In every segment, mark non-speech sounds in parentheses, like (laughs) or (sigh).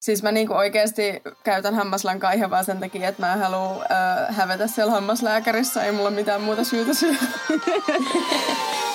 Siis mä niinku oikeasti käytän hammaslankaa ihan vaan sen takia, että mä en halua äh, hävetä siellä hammaslääkärissä. Ei mulla mitään muuta syytä syy. (laughs)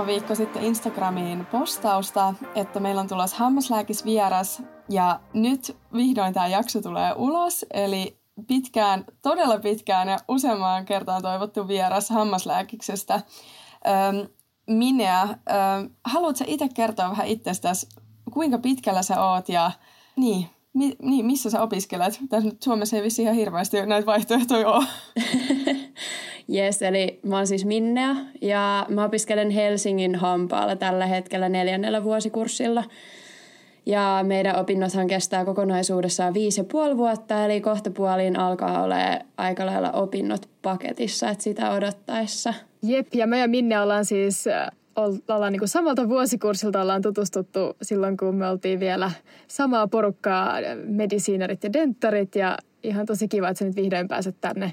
muutama viikko sitten Instagramiin postausta, että meillä on tulossa hammaslääkisvieras ja nyt vihdoin tämä jakso tulee ulos, eli pitkään, todella pitkään ja useamman kertaan toivottu vieras hammaslääkiksestä. Öm, Minea, öm, haluatko itse kertoa vähän itsestäsi, kuinka pitkällä sä oot ja niin, mi, niin missä sä opiskelet? Tässä Suomessa ei vissi ihan hirveästi näitä vaihtoehtoja ole. (laughs) Yes, eli mä oon siis Minnea ja mä opiskelen Helsingin Hampaalla tällä hetkellä neljännellä vuosikurssilla. Ja meidän opinnothan kestää kokonaisuudessaan viisi ja puoli vuotta, eli kohta puoliin alkaa olla aika lailla opinnot paketissa, että sitä odottaessa. Jep, ja me ja Minne ollaan siis äh, ollaan niin samalta vuosikurssilta ollaan tutustuttu silloin, kun me oltiin vielä samaa porukkaa, medisiinarit ja dentarit, ja ihan tosi kiva, että sä nyt vihdoin pääset tänne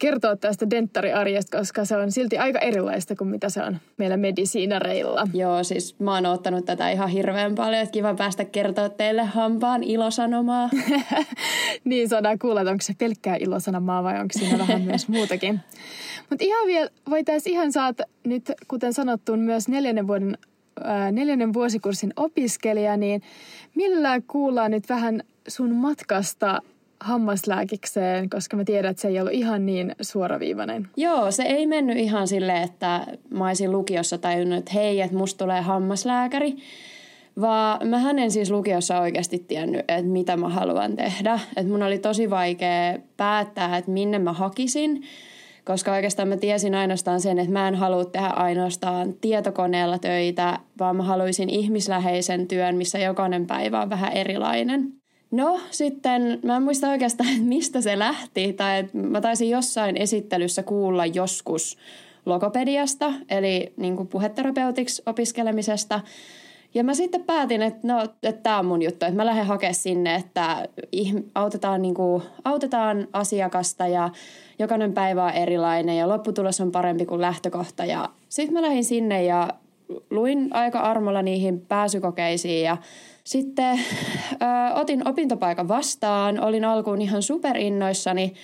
kertoa tästä denttariarjesta, koska se on silti aika erilaista kuin mitä se on meillä medisiinareilla. Joo, siis mä oon ottanut tätä ihan hirveän paljon, että kiva päästä kertoa teille hampaan ilosanomaa. (laughs) niin, saadaan kuulla, että onko se pelkkää ilosanomaa vai onko siinä vähän myös muutakin. (laughs) Mutta ihan vielä voitaisiin ihan saada nyt, kuten sanottu, myös neljännen vuoden ää, neljännen vuosikurssin opiskelija, niin millä kuullaan nyt vähän sun matkasta hammaslääkikseen, koska mä tiedän, että se ei ollut ihan niin suoraviivainen. Joo, se ei mennyt ihan silleen, että mä olisin lukiossa tajunnut, että hei, että musta tulee hammaslääkäri. Vaan mä en siis lukiossa oikeasti tiennyt, että mitä mä haluan tehdä. Että mun oli tosi vaikea päättää, että minne mä hakisin. Koska oikeastaan mä tiesin ainoastaan sen, että mä en halua tehdä ainoastaan tietokoneella töitä, vaan mä haluaisin ihmisläheisen työn, missä jokainen päivä on vähän erilainen. No sitten, mä en muista oikeastaan, (laughs) että mistä se lähti, tai että mä taisin jossain esittelyssä kuulla joskus logopediasta, eli niin kuin puheterapeutiksi opiskelemisesta. Ja mä sitten päätin, että no, että tämä on mun juttu, että mä lähden hakemaan sinne, että autetaan, niin kuin, autetaan asiakasta ja jokainen päivä on erilainen ja lopputulos on parempi kuin lähtökohta. Ja sitten mä lähdin sinne ja luin aika armolla niihin pääsykokeisiin ja sitten ö, otin opintopaikan vastaan, olin alkuun ihan superinnoissani,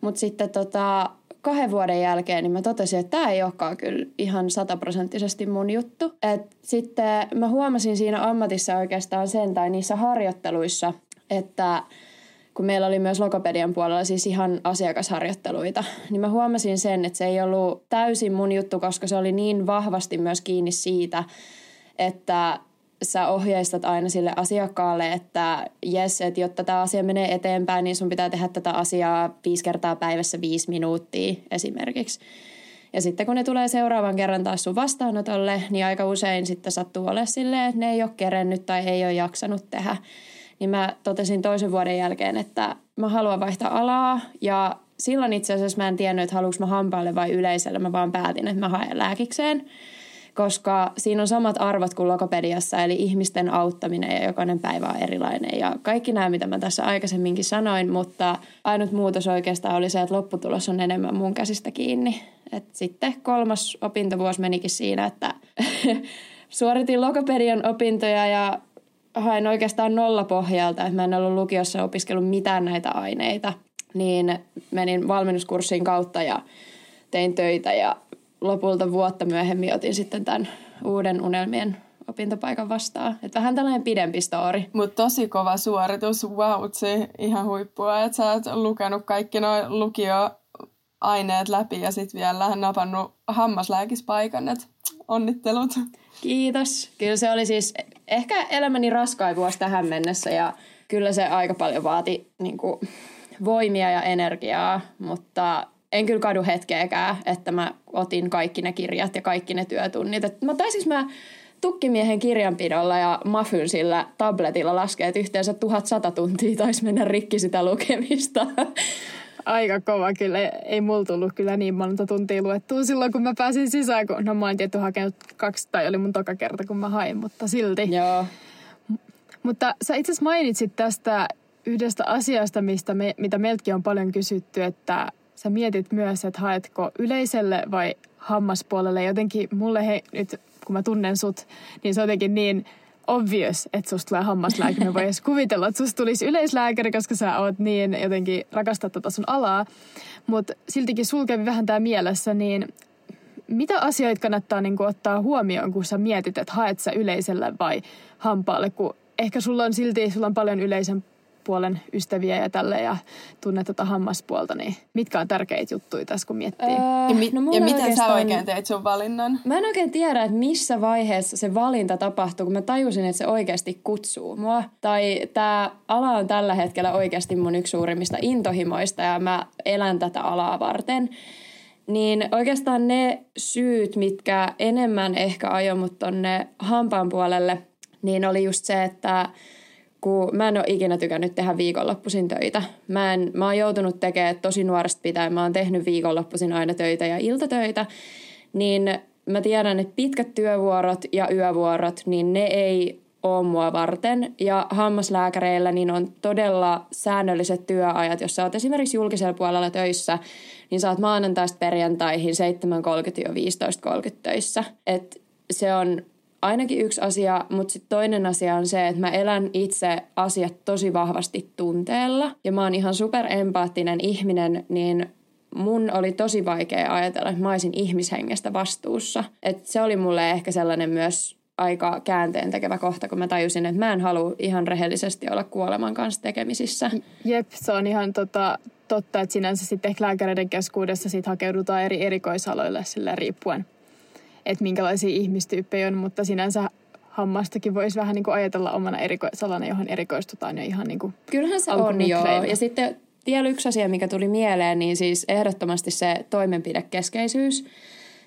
mutta sitten tota, kahden vuoden jälkeen niin mä totesin, että tämä ei olekaan kyllä ihan sataprosenttisesti mun juttu. Et sitten mä huomasin siinä ammatissa oikeastaan sen tai niissä harjoitteluissa, että kun meillä oli myös logopedian puolella siis ihan asiakasharjoitteluita, niin mä huomasin sen, että se ei ollut täysin mun juttu, koska se oli niin vahvasti myös kiinni siitä, että sä ohjeistat aina sille asiakkaalle, että jes, että jotta tämä asia menee eteenpäin, niin sun pitää tehdä tätä asiaa viisi kertaa päivässä viisi minuuttia esimerkiksi. Ja sitten kun ne tulee seuraavan kerran taas sun vastaanotolle, niin aika usein sitten sattuu ole silleen, että ne ei ole kerennyt tai ei ole jaksanut tehdä. Niin mä totesin toisen vuoden jälkeen, että mä haluan vaihtaa alaa ja silloin itse asiassa mä en tiennyt, että haluanko mä hampaalle vai yleisölle. Mä vaan päätin, että mä haen lääkikseen koska siinä on samat arvot kuin logopediassa, eli ihmisten auttaminen ja jokainen päivä on erilainen. Ja kaikki nämä, mitä mä tässä aikaisemminkin sanoin, mutta ainut muutos oikeastaan oli se, että lopputulos on enemmän mun käsistä kiinni. Et sitten kolmas opintovuosi menikin siinä, että (laughs) suoritin logopedian opintoja ja hain oikeastaan nolla pohjalta, mä en ollut lukiossa opiskellut mitään näitä aineita. Niin menin valmennuskurssiin kautta ja tein töitä ja lopulta vuotta myöhemmin otin sitten tämän uuden unelmien opintopaikan vastaan. Että vähän tällainen pidempi story. Mutta tosi kova suoritus, wow, se ihan huippua, että sä oot lukenut kaikki nuo lukioaineet läpi ja sitten vielä napannut hammaslääkispaikan, että onnittelut. Kiitos. Kyllä se oli siis ehkä elämäni raskain vuosi tähän mennessä ja kyllä se aika paljon vaati niin kuin, voimia ja energiaa, mutta en kyllä kadu hetkeäkään, että mä otin kaikki ne kirjat ja kaikki ne työtunnit. Et mä taisin mä tukkimiehen kirjanpidolla ja Mafyn sillä tabletilla laskee, että yhteensä 1100 tuntia taisi mennä rikki sitä lukemista. Aika kova kyllä. Ei mulla tullut kyllä niin monta tuntia luettua silloin, kun mä pääsin sisään. Kun, no mä oon tietty hakenut kaksi, tai oli mun toka kerta, kun mä hain, mutta silti. Joo. Mutta sä itse asiassa mainitsit tästä yhdestä asiasta, mistä me, mitä meiltäkin on paljon kysytty, että sä mietit myös, että haetko yleiselle vai hammaspuolelle. Jotenkin mulle he, nyt, kun mä tunnen sut, niin se on jotenkin niin obvious, että susta tulee hammaslääkäri. Me voi edes kuvitella, että susta tulisi yleislääkäri, koska sä oot niin jotenkin rakastat tätä sun alaa. Mutta siltikin sulkevi vähän tää mielessä, niin mitä asioita kannattaa niin ottaa huomioon, kun sä mietit, että haet sä yleiselle vai hampaalle, kun ehkä sulla on silti sulla on paljon yleisen puolen ystäviä ja tälle ja tunnet tota hammaspuolta, niin mitkä on tärkeitä juttuja tässä, kun miettii? Öö, ja, mi- no ja miten sä oikein teit sun valinnan? Mä en oikein tiedä, että missä vaiheessa se valinta tapahtuu, kun mä tajusin, että se oikeasti kutsuu mua. Tai tämä ala on tällä hetkellä oikeasti mun yksi suurimmista intohimoista ja mä elän tätä alaa varten. Niin oikeastaan ne syyt, mitkä enemmän ehkä ajoi mut tonne hampaan puolelle, niin oli just se, että kun mä en ole ikinä tykännyt tehdä viikonloppuisin töitä. Mä, en, mä oon joutunut tekemään tosi nuoresta pitäen. Mä oon tehnyt viikonloppuisin aina töitä ja iltatöitä. Niin mä tiedän, että pitkät työvuorot ja yövuorot, niin ne ei ole mua varten. Ja hammaslääkäreillä niin on todella säännölliset työajat. Jos sä oot esimerkiksi julkisella puolella töissä, niin sä oot maanantaista perjantaihin 7.30-15.30 töissä. Et se on ainakin yksi asia, mutta sitten toinen asia on se, että mä elän itse asiat tosi vahvasti tunteella ja mä oon ihan superempaattinen ihminen, niin mun oli tosi vaikea ajatella, että mä olisin ihmishengestä vastuussa. Et se oli mulle ehkä sellainen myös aika käänteen tekevä kohta, kun mä tajusin, että mä en halua ihan rehellisesti olla kuoleman kanssa tekemisissä. Jep, se on ihan tota, totta, että sinänsä sitten lääkäreiden keskuudessa sit hakeudutaan eri erikoisaloille sille riippuen että minkälaisia ihmistyyppejä on, mutta sinänsä hammastakin voisi vähän niin kuin ajatella omana erikoisalana, johon erikoistutaan jo ihan niin kuin Kyllähän se on joo. Ja sitten vielä yksi asia, mikä tuli mieleen, niin siis ehdottomasti se toimenpidekeskeisyys.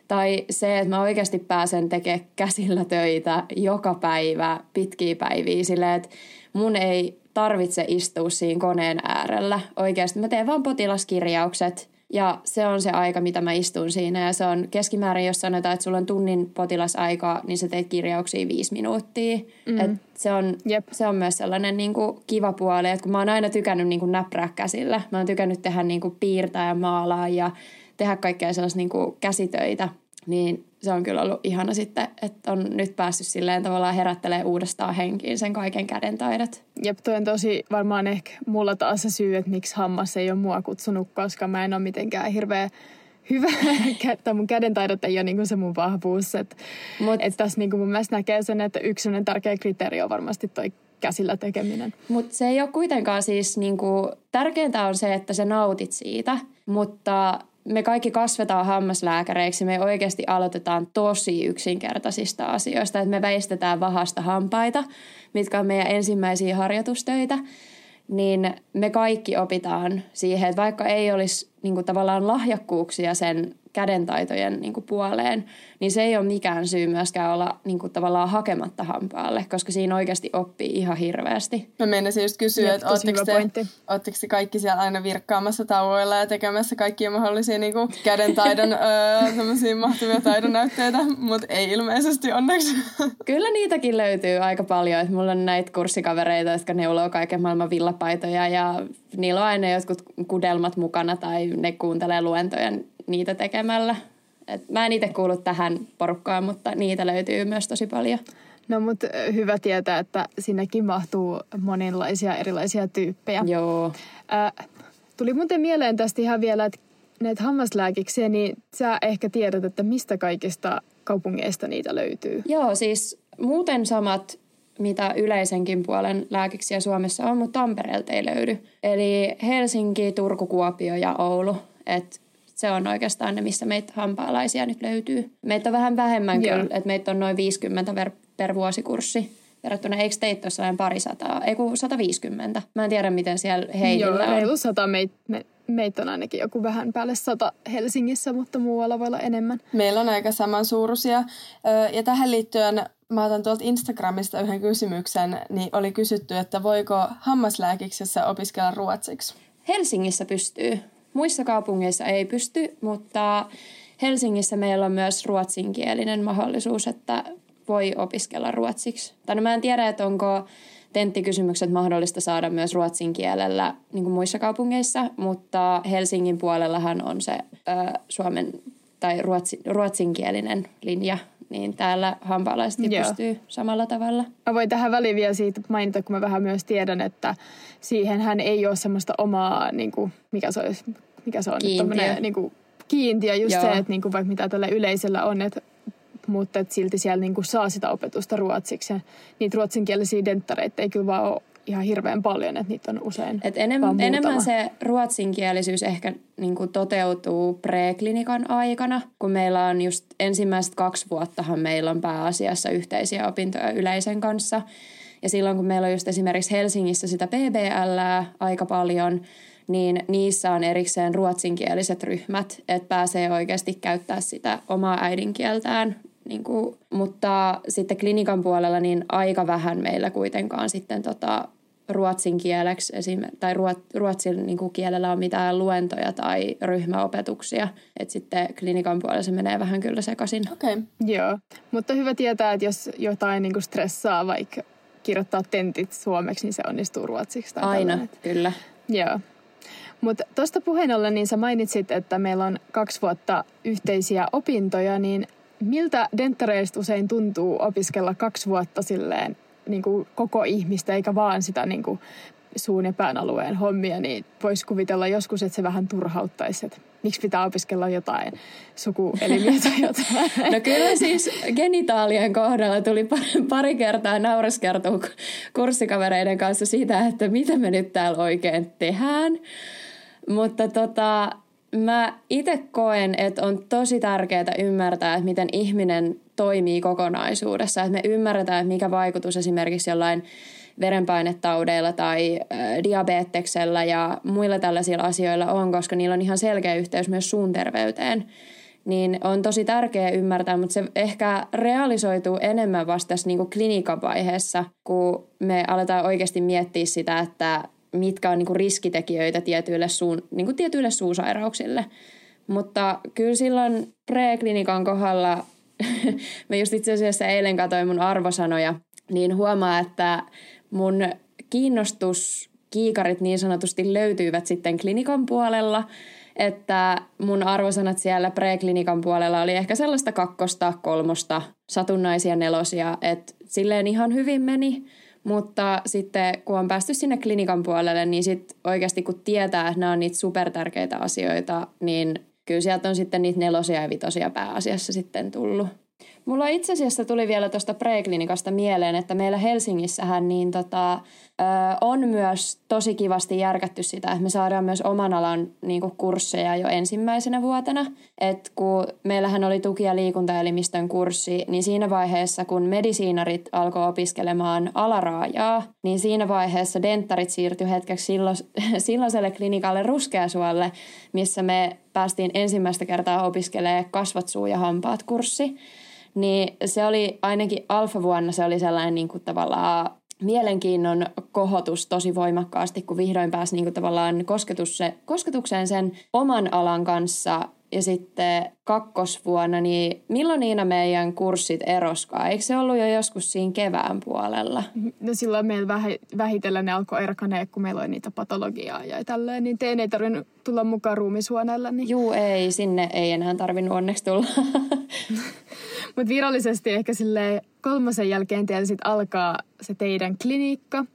Tai se, että mä oikeasti pääsen tekemään käsillä töitä joka päivä, pitkiä päiviä, silleen, että mun ei tarvitse istua siinä koneen äärellä. Oikeasti mä teen vaan potilaskirjaukset ja se on se aika, mitä mä istun siinä. Ja se on keskimäärin, jos sanotaan, että sulla on tunnin potilasaika, niin sä teet kirjauksia viisi minuuttia. Mm. Et se, on, Jep. se on myös sellainen niin kuin kiva puoli, että kun mä oon aina tykännyt niin kuin näppärää käsillä. Mä oon tykännyt tehdä niin kuin piirtää ja maalaa ja tehdä kaikkea sellaista niin kuin käsitöitä. Niin se on kyllä ollut ihana sitten, että on nyt päässyt silleen tavallaan herättelee uudestaan henkiin sen kaiken käden taidot. Jep, toi on tosi varmaan ehkä mulla taas se syy, että miksi hammas ei ole mua kutsunut, koska mä en ole mitenkään hirveä hyvä, (laughs) että mun kädentaidot ei ole niin se mun vahvuus. Että Mut, et tässä niin mun mielestä näkee sen, että yksi tärkeä kriteeri on varmasti toi käsillä tekeminen. Mutta se ei ole kuitenkaan siis, niin kuin, tärkeintä on se, että sä nautit siitä, mutta me kaikki kasvetaan hammaslääkäreiksi, me oikeasti aloitetaan tosi yksinkertaisista asioista, että me väistetään vahasta hampaita, mitkä on meidän ensimmäisiä harjoitustöitä, niin me kaikki opitaan siihen, että vaikka ei olisi niin kuin, tavallaan lahjakkuuksia sen kädentaitojen niin kuin, puoleen, niin se ei ole mikään syy myöskään olla niin kuin, tavallaan hakematta hampaalle, koska siinä oikeasti oppii ihan hirveästi. Mä meinasin just kysyä, Jep, että ootteko te, ootteko te kaikki siellä aina virkkaamassa tauoilla ja tekemässä kaikkia mahdollisia niin kuin, kädentaidon (laughs) öö, mahtavia taidonäytteitä, mutta ei ilmeisesti onneksi. Kyllä niitäkin löytyy aika paljon, että mulla on näitä kurssikavereita, jotka neuloo kaiken maailman villapaitoja ja niillä on aina jotkut kudelmat mukana tai ne kuuntelee luentoja niitä tekemällä. Et mä en itse kuulu tähän porukkaan, mutta niitä löytyy myös tosi paljon. No mutta hyvä tietää, että sinnekin mahtuu monenlaisia erilaisia tyyppejä. Joo. Äh, tuli muuten mieleen tästä ihan vielä, että näitä hammaslääkiksiä, niin sä ehkä tiedät, että mistä kaikista kaupungeista niitä löytyy. Joo, siis muuten samat mitä yleisenkin puolen lääkiksiä Suomessa on, mutta Tampereelta ei löydy. Eli Helsinki, Turku, Kuopio ja Oulu. Et se on oikeastaan ne, missä meitä hampaalaisia nyt löytyy. Meitä on vähän vähemmän Joo. kyllä, että meitä on noin 50 per, per vuosikurssi verrattuna, eikö teitä ole sellainen pari sataa, ei kun 150. Mä en tiedä, miten siellä heillä Joo, reilu sata meitä me, meitä on ainakin joku vähän päälle sata Helsingissä, mutta muualla voi olla enemmän. Meillä on aika samansuuruisia. Ja tähän liittyen mä otan tuolta Instagramista yhden kysymyksen, niin oli kysytty, että voiko hammaslääkiksessä opiskella ruotsiksi? Helsingissä pystyy. Muissa kaupungeissa ei pysty, mutta Helsingissä meillä on myös ruotsinkielinen mahdollisuus, että voi opiskella ruotsiksi. Tai no mä en tiedä, että onko tenttikysymykset mahdollista saada myös ruotsin kielellä niin kuin muissa kaupungeissa, mutta Helsingin puolellahan on se ö, suomen tai ruotsi, ruotsinkielinen linja, niin täällä hampaalaiset pystyy samalla tavalla. Mä voin tähän väliin vielä siitä mainita, kun mä vähän myös tiedän, että siihen hän ei ole semmoista omaa, niin kuin, mikä se olisi, mikä se on, kiintiö. Niin kuin, kiintiö, just Joo. se, että niin kuin, vaikka mitä tällä yleisöllä on, että mutta että silti siellä niin kuin saa sitä opetusta ruotsiksi. Ja niitä ruotsinkielisiä denttareita ei kyllä vaan ole ihan hirveän paljon, että niitä on usein Et enem, Enemmän se ruotsinkielisyys ehkä niin kuin toteutuu preklinikan aikana, kun meillä on just ensimmäiset kaksi vuottahan meillä on pääasiassa yhteisiä opintoja yleisen kanssa. Ja silloin kun meillä on just esimerkiksi Helsingissä sitä PBL aika paljon, niin niissä on erikseen ruotsinkieliset ryhmät, että pääsee oikeasti käyttää sitä omaa äidinkieltään niin kuin, mutta sitten klinikan puolella niin aika vähän meillä kuitenkaan sitten tota, ruotsin kieleksi esim, tai ruotsin niin kuin kielellä on mitään luentoja tai ryhmäopetuksia. Et sitten klinikan puolella se menee vähän kyllä sekaisin. Okei. Okay. Joo, mutta hyvä tietää, että jos jotain niin kuin stressaa vaikka kirjoittaa tentit suomeksi, niin se onnistuu ruotsiksi. Tai Aina, tällainen. kyllä. Joo. Mutta tuosta puheen ollen, niin sä mainitsit, että meillä on kaksi vuotta yhteisiä opintoja, niin miltä denttareista usein tuntuu opiskella kaksi vuotta silleen niin kuin koko ihmistä, eikä vaan sitä niin kuin suun ja pään alueen hommia, niin voisi kuvitella joskus, että se vähän turhauttaisi, että miksi pitää opiskella jotain sukuelimiä tai jotain. No kyllä siis genitaalien kohdalla tuli pari kertaa naureskertua kurssikavereiden kanssa siitä, että mitä me nyt täällä oikein tehdään. Mutta tota, mä itse koen, että on tosi tärkeää ymmärtää, että miten ihminen toimii kokonaisuudessa. Että me ymmärretään, että mikä vaikutus esimerkiksi jollain verenpainetaudeilla tai diabeteksellä ja muilla tällaisilla asioilla on, koska niillä on ihan selkeä yhteys myös suun terveyteen. Niin on tosi tärkeää ymmärtää, mutta se ehkä realisoituu enemmän vasta tässä niin klinikan vaiheessa, kun me aletaan oikeasti miettiä sitä, että mitkä on niin riskitekijöitä tietyille, suun, niin tietyille suusairauksille. Mutta kyllä silloin preklinikan kohdalla, (laughs) mä just itse asiassa eilen katsoin mun arvosanoja, niin huomaa, että mun kiinnostuskiikarit niin sanotusti löytyivät sitten klinikan puolella, että mun arvosanat siellä preklinikan puolella oli ehkä sellaista kakkosta, kolmosta, satunnaisia nelosia, että silleen ihan hyvin meni – mutta sitten kun on päästy sinne klinikan puolelle, niin sitten oikeasti kun tietää, että nämä on niitä supertärkeitä asioita, niin kyllä sieltä on sitten niitä nelosia ja vitosia pääasiassa sitten tullut. Mulla itse asiassa tuli vielä tuosta preklinikasta mieleen, että meillä Helsingissähän niin tota, ö, on myös tosi kivasti järkätty sitä, että me saadaan myös oman alan niin kuin, kursseja jo ensimmäisenä vuotena. Et kun meillähän oli tuki- ja liikuntaelimistön kurssi, niin siinä vaiheessa, kun medisiinarit alkoi opiskelemaan alaraajaa, niin siinä vaiheessa denttarit siirtyi hetkeksi sillo, (laughs) silloiselle klinikalle Ruskeasuolle, missä me päästiin ensimmäistä kertaa opiskelemaan kasvat, suu ja hampaat kurssi. Niin se oli ainakin alfa-vuonna se oli sellainen niin kuin tavallaan mielenkiinnon kohotus tosi voimakkaasti, kun vihdoin pääsi niin kuin tavallaan kosketukseen sen oman alan kanssa ja sitten kakkosvuonna, niin milloin Niina meidän kurssit eroskaa? Eikö se ollut jo joskus siinä kevään puolella? No silloin meillä vähitellen ne alkoi erkaneen, kun meillä oli niitä patologiaa ja tälleen, niin teidän ei tarvinnut tulla mukaan ruumishuoneella. Niin... Juu, ei, sinne ei enää tarvinnut onneksi tulla. (laughs) Mutta virallisesti ehkä sille kolmosen jälkeen teillä sitten alkaa se teidän klinikka.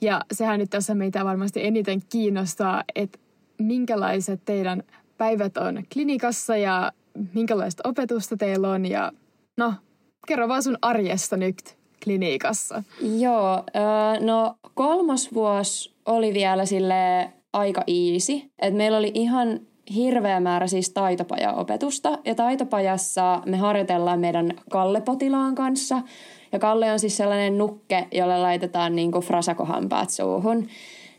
Ja sehän nyt tässä meitä varmasti eniten kiinnostaa, että minkälaiset teidän päivät on klinikassa ja minkälaista opetusta teillä on ja no, kerro vaan sun arjesta nyt klinikassa. Joo, no kolmas vuosi oli vielä sille aika easy. Et meillä oli ihan hirveä määrä siis taitopajaopetusta. Ja taitopajassa me harjoitellaan meidän Kalle-potilaan kanssa. Ja Kalle on siis sellainen nukke, jolle laitetaan niin kuin frasakohampaat suuhun.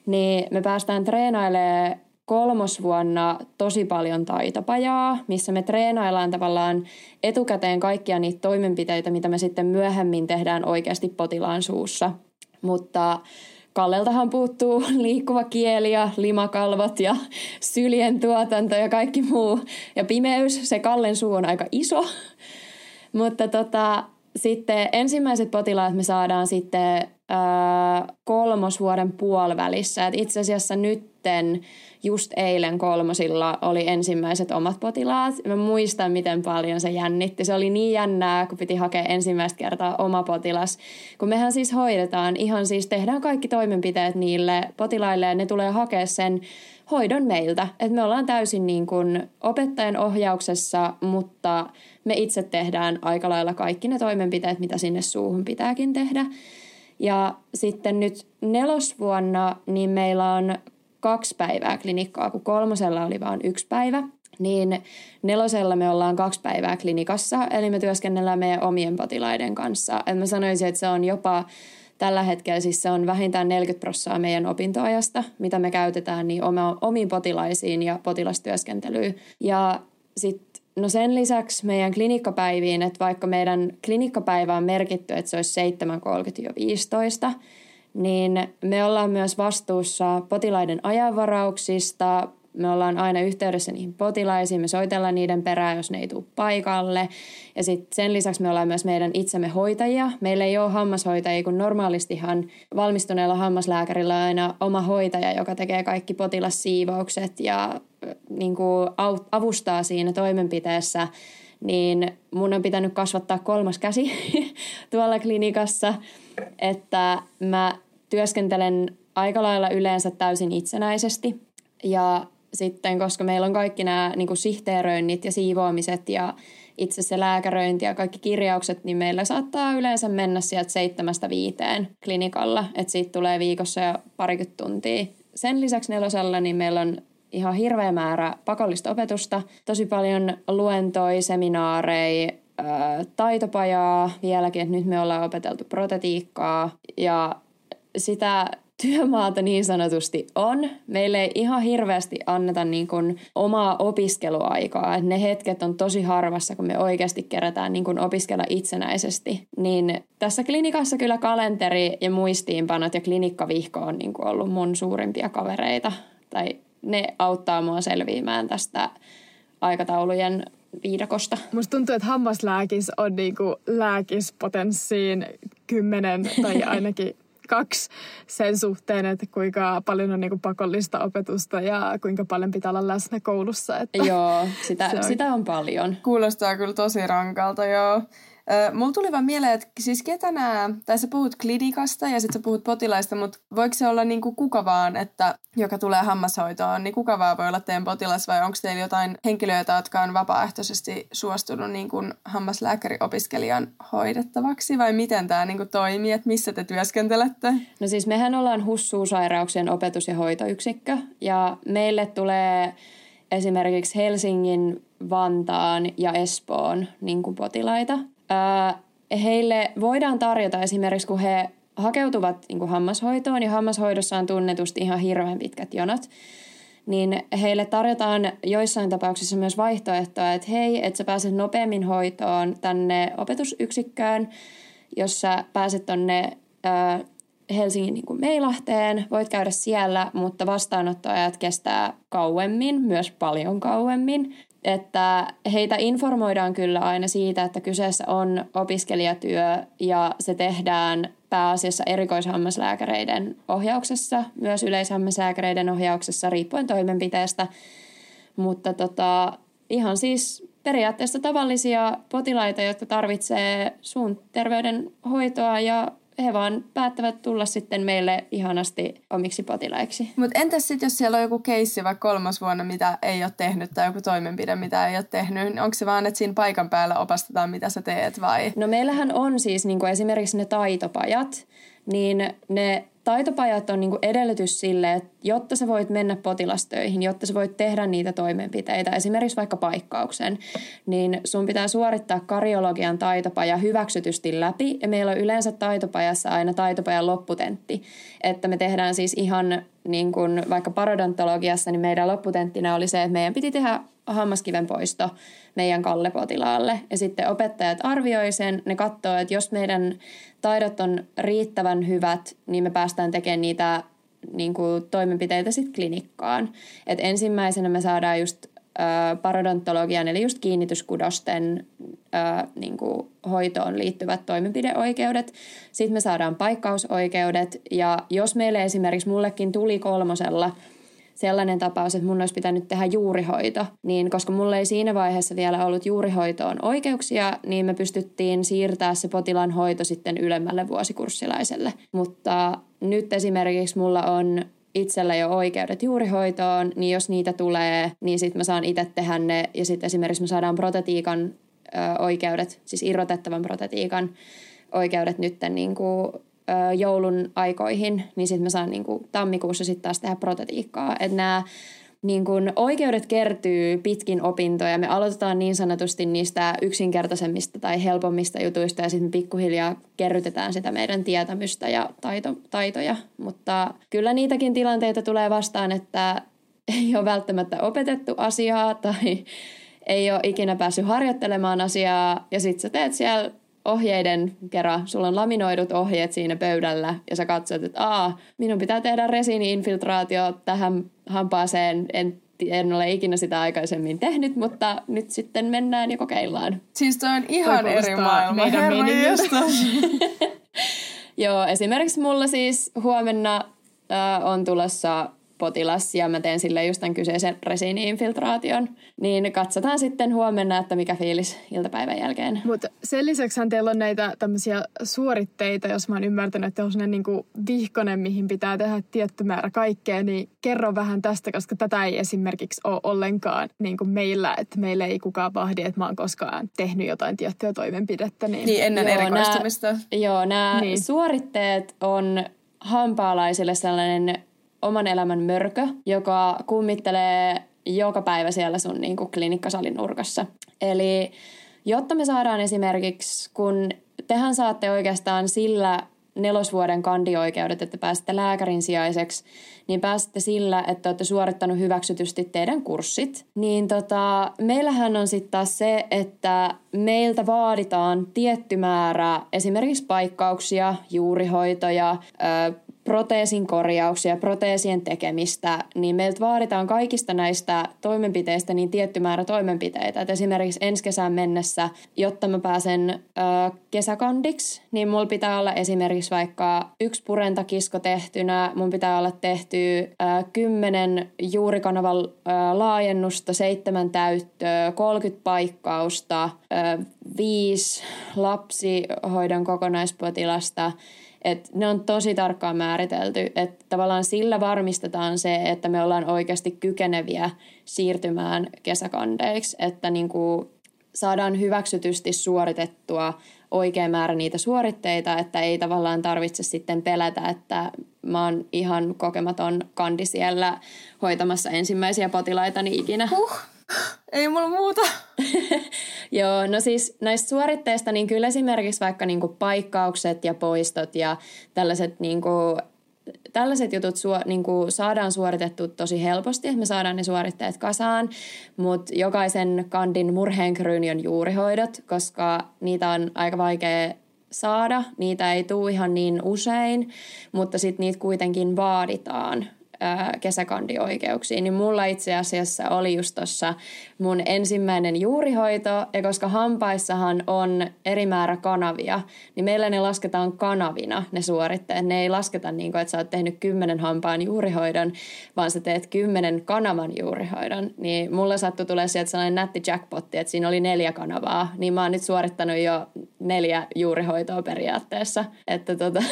Niin me päästään treenailemaan kolmosvuonna tosi paljon taitopajaa, missä me treenaillaan tavallaan etukäteen kaikkia niitä toimenpiteitä, mitä me sitten myöhemmin tehdään oikeasti potilaan suussa. Mutta Kalleltahan puuttuu (laughs) liikkuva kieli ja limakalvot ja syljen tuotanto ja kaikki muu. Ja pimeys, se Kallen suu on aika iso. (laughs) Mutta tota, sitten ensimmäiset potilaat me saadaan sitten kolmosvuoden puolivälissä. Et itse asiassa nytten just eilen kolmosilla oli ensimmäiset omat potilaat. Mä muistan, miten paljon se jännitti. Se oli niin jännää, kun piti hakea ensimmäistä kertaa oma potilas. Kun mehän siis hoidetaan, ihan siis tehdään kaikki toimenpiteet niille potilaille ja ne tulee hakea sen hoidon meiltä. Et me ollaan täysin niin kuin opettajan ohjauksessa, mutta me itse tehdään aika lailla kaikki ne toimenpiteet, mitä sinne suuhun pitääkin tehdä. Ja sitten nyt nelosvuonna niin meillä on kaksi päivää klinikkaa, kun kolmosella oli vain yksi päivä. Niin nelosella me ollaan kaksi päivää klinikassa, eli me työskennellään meidän omien potilaiden kanssa. Et mä sanoisin, että se on jopa tällä hetkellä siis se on vähintään 40 prosenttia meidän opintoajasta, mitä me käytetään niin omiin potilaisiin ja potilastyöskentelyyn. Ja sitten No sen lisäksi meidän klinikkapäiviin, että vaikka meidän klinikkapäivä on merkitty, että se olisi 7.30-15, niin me ollaan myös vastuussa potilaiden ajanvarauksista, me ollaan aina yhteydessä niihin potilaisiin, me soitellaan niiden perään, jos ne ei tule paikalle. Ja sitten sen lisäksi me ollaan myös meidän itsemme hoitajia. Meillä ei ole hammashoitajia, kun normaalistihan valmistuneella hammaslääkärillä on aina oma hoitaja, joka tekee kaikki potilassiivoukset ja niin kuin avustaa siinä toimenpiteessä. Niin mun on pitänyt kasvattaa kolmas käsi (laughs) tuolla klinikassa, että mä työskentelen aika lailla yleensä täysin itsenäisesti. Ja sitten, koska meillä on kaikki nämä niin kuin sihteeröinnit ja siivoamiset ja itse se lääkäröinti ja kaikki kirjaukset, niin meillä saattaa yleensä mennä sieltä seitsemästä viiteen klinikalla, että siitä tulee viikossa jo parikymmentä tuntia. Sen lisäksi nelosella niin meillä on ihan hirveä määrä pakollista opetusta, tosi paljon luentoi, seminaareja, taitopajaa vieläkin, että nyt me ollaan opeteltu protetiikkaa ja sitä työmaata niin sanotusti on. Meille ei ihan hirveästi anneta niin kuin omaa opiskeluaikaa. Et ne hetket on tosi harvassa, kun me oikeasti kerätään niin kuin opiskella itsenäisesti. Niin tässä klinikassa kyllä kalenteri ja muistiinpanot ja klinikkavihko on niin kuin ollut mun suurimpia kavereita. Tai ne auttaa mua selviämään tästä aikataulujen viidakosta. Musta tuntuu, että hammaslääkis on niinku lääkispotenssiin kymmenen tai ainakin kaksi sen suhteen, että kuinka paljon on niinku pakollista opetusta ja kuinka paljon pitää olla läsnä koulussa. Että joo, sitä, (laughs) on... sitä on paljon. Kuulostaa kyllä tosi rankalta, joo. Mulla tuli vaan mieleen, että siis ketä nämä, tai sä puhut klinikasta ja sitten sä puhut potilaista, mutta voiko se olla niin kuin kuka vaan, että, joka tulee hammashoitoon, niin kuka vaan voi olla teidän potilas vai onko teillä jotain henkilöitä, jotka on vapaaehtoisesti suostunut niin kuin hammaslääkäriopiskelijan hoidettavaksi vai miten tämä niin kuin toimii, että missä te työskentelette? No siis mehän ollaan HUSSU-sairauksien opetus- ja hoitoyksikkö ja meille tulee esimerkiksi Helsingin, Vantaan ja Espoon niin kuin potilaita heille voidaan tarjota esimerkiksi, kun he hakeutuvat niin kuin hammashoitoon ja hammashoidossa on tunnetusti ihan hirveän pitkät jonot, niin heille tarjotaan joissain tapauksissa myös vaihtoehtoa, että hei, että sä pääset nopeammin hoitoon tänne opetusyksikköön, jossa pääset tonne äh, Helsingin niin kuin Meilahteen, voit käydä siellä, mutta vastaanottoajat kestää kauemmin, myös paljon kauemmin että heitä informoidaan kyllä aina siitä, että kyseessä on opiskelijatyö ja se tehdään pääasiassa erikoishammaslääkäreiden ohjauksessa, myös yleishammaslääkäreiden ohjauksessa riippuen toimenpiteestä. Mutta tota, ihan siis periaatteessa tavallisia potilaita, jotka tarvitsee suun terveydenhoitoa ja he vaan päättävät tulla sitten meille ihanasti omiksi potilaiksi. Mutta entäs sitten, jos siellä on joku keissi vaikka kolmas vuonna, mitä ei ole tehnyt, tai joku toimenpide, mitä ei ole tehnyt, niin onko se vaan, että siinä paikan päällä opastetaan, mitä sä teet vai? No meillähän on siis niin kuin esimerkiksi ne taitopajat, niin ne taitopajat on niinku edellytys sille, että jotta sä voit mennä potilastöihin, jotta sä voit tehdä niitä toimenpiteitä, esimerkiksi vaikka paikkauksen, niin sun pitää suorittaa kariologian taitopaja hyväksytysti läpi. Ja meillä on yleensä taitopajassa aina taitopajan lopputentti, että me tehdään siis ihan niin kuin vaikka parodontologiassa, niin meidän lopputenttinä oli se, että meidän piti tehdä hammaskiven poisto meidän kallepotilaalle. Ja sitten opettajat arvioi sen, ne katsoo, että jos meidän taidot on riittävän hyvät, niin me päästään tekemään niitä niin kuin, toimenpiteitä sitten klinikkaan. Et ensimmäisenä me saadaan just parodontologian, eli just kiinnityskudosten niin kuin hoitoon liittyvät toimenpideoikeudet. Sitten me saadaan paikkausoikeudet, ja jos meille esimerkiksi mullekin tuli kolmosella sellainen tapaus, että mun olisi pitänyt tehdä juurihoito, niin koska mulle ei siinä vaiheessa vielä ollut juurihoitoon oikeuksia, niin me pystyttiin siirtää se potilaan hoito sitten ylemmälle vuosikurssilaiselle. Mutta nyt esimerkiksi mulla on itsellä jo oikeudet juurihoitoon, niin jos niitä tulee, niin sitten mä saan itse tehdä ne. Ja sitten esimerkiksi me saadaan protetiikan ö, oikeudet, siis irrotettavan protetiikan oikeudet nyt niin kuin, ö, joulun aikoihin, niin sitten mä saan niin kuin, tammikuussa sitten taas tehdä protetiikkaa. Että nämä niin oikeudet kertyy pitkin opintoja. Me aloitetaan niin sanotusti niistä yksinkertaisemmista tai helpommista jutuista ja sitten pikkuhiljaa kerrytetään sitä meidän tietämystä ja taito, taitoja. Mutta kyllä niitäkin tilanteita tulee vastaan, että ei ole välttämättä opetettu asiaa tai ei ole ikinä päässyt harjoittelemaan asiaa ja sitten sä teet siellä ohjeiden kerran, sulla on laminoidut ohjeet siinä pöydällä ja sä katsot, että aa, minun pitää tehdä resiini-infiltraatio tähän hampaaseen, en en ole ikinä sitä aikaisemmin tehnyt, mutta nyt sitten mennään ja kokeillaan. Siis toi on ihan toi eri maailma. Meidän (laughs) Joo, esimerkiksi mulla siis huomenna äh, on tulossa potilas ja mä teen sille just tämän kyseisen resiini-infiltraation, niin katsotaan sitten huomenna, että mikä fiilis iltapäivän jälkeen. Mutta sen lisäksi teillä on näitä tämmöisiä suoritteita, jos mä oon ymmärtänyt, että on sellainen niinku vihkonen, mihin pitää tehdä tietty määrä kaikkea, niin kerro vähän tästä, koska tätä ei esimerkiksi ole ollenkaan niin kuin meillä, että meillä ei kukaan vahdi, että mä oon koskaan tehnyt jotain tiettyä toimenpidettä. Niin, niin ennen joo, erikoistumista. Nää, joo, nämä niin. suoritteet on hampaalaisille sellainen oman elämän mörkö, joka kummittelee joka päivä siellä sun niin kuin klinikkasalin nurkassa. Eli jotta me saadaan esimerkiksi, kun tehän saatte oikeastaan sillä nelosvuoden kandioikeudet, että pääsette lääkärin sijaiseksi, niin pääsette sillä, että olette suorittanut hyväksytysti teidän kurssit. Niin tota, meillähän on sitten taas se, että meiltä vaaditaan tietty määrä esimerkiksi paikkauksia, juurihoitoja, ö, proteesin korjauksia, proteesien tekemistä, niin meiltä vaaditaan kaikista näistä toimenpiteistä niin tietty määrä toimenpiteitä. Et esimerkiksi ensi kesän mennessä, jotta mä pääsen ö, kesäkandiksi, niin mulla pitää olla esimerkiksi vaikka yksi purentakisko tehtynä, mun pitää olla tehty ö, kymmenen juurikanavan ö, laajennusta, seitsemän täyttöä, 30 paikkausta, ö, viisi lapsihoidon kokonaispotilasta – et ne on tosi tarkkaan määritelty, että tavallaan sillä varmistetaan se, että me ollaan oikeasti kykeneviä siirtymään kesäkandeiksi, että niin kuin saadaan hyväksytysti suoritettua oikea määrä niitä suoritteita, että ei tavallaan tarvitse sitten pelätä, että mä oon ihan kokematon kandi siellä hoitamassa ensimmäisiä potilaitani ikinä. Huh. Ei mulla muuta. (laughs) Joo, no siis näistä suoritteista, niin kyllä esimerkiksi vaikka niinku paikkaukset ja poistot ja tällaiset niinku tällaiset jutut suo, niin kuin saadaan suoritettu tosi helposti, me saadaan ne suoritteet kasaan, mutta jokaisen kandin murheenkryyni on juurihoidot, koska niitä on aika vaikea saada. Niitä ei tule ihan niin usein, mutta sitten niitä kuitenkin vaaditaan kesäkandioikeuksiin, niin mulla itse asiassa oli just tuossa mun ensimmäinen juurihoito, ja koska hampaissahan on eri määrä kanavia, niin meillä ne lasketaan kanavina ne suoritteet. Ne ei lasketa niin kuin, että sä oot tehnyt kymmenen hampaan juurihoidon, vaan sä teet kymmenen kanavan juurihoidon. Niin mulla sattui tulee sieltä sellainen nätti jackpotti, että siinä oli neljä kanavaa, niin mä oon nyt suorittanut jo neljä juurihoitoa periaatteessa. Että tota,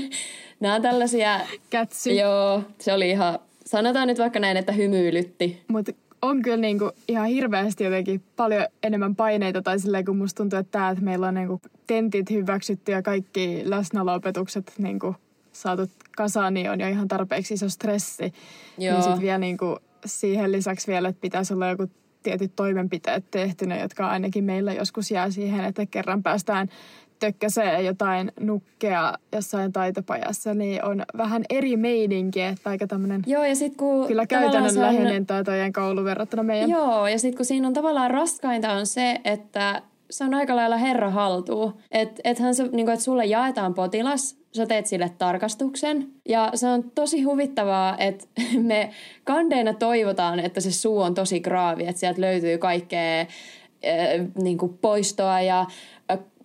(laughs) Nämä on tällaisia... Kätsy. Joo, se oli ihan... Sanotaan nyt vaikka näin, että hymyilytti. Mutta on kyllä niinku ihan hirveästi jotenkin paljon enemmän paineita tai silleen, kun musta tuntuu, että, tää, että meillä on niinku tentit hyväksytty ja kaikki läsnäolo-opetukset niinku saatu kasaan, niin on jo ihan tarpeeksi iso stressi. Niin Joo. Niin sitten vielä niinku siihen lisäksi vielä, että pitäisi olla joku tietyt toimenpiteet tehtynä, jotka ainakin meillä joskus jää siihen, että kerran päästään tökkäsee jotain nukkea jossain taitopajassa, niin on vähän eri meininki, että aika tämmöinen Joo, ja sit kun kyllä käytännönläheinen toinen koulu verrattuna meidän. Joo, ja sitten kun siinä on tavallaan raskainta on se, että se on aika lailla herra haltuu. Että ethän se, niin että sulle jaetaan potilas, sä teet sille tarkastuksen. Ja se on tosi huvittavaa, että (laughs) me kandeina toivotaan, että se suu on tosi graavi, että sieltä löytyy kaikkea äh, niin kuin poistoa ja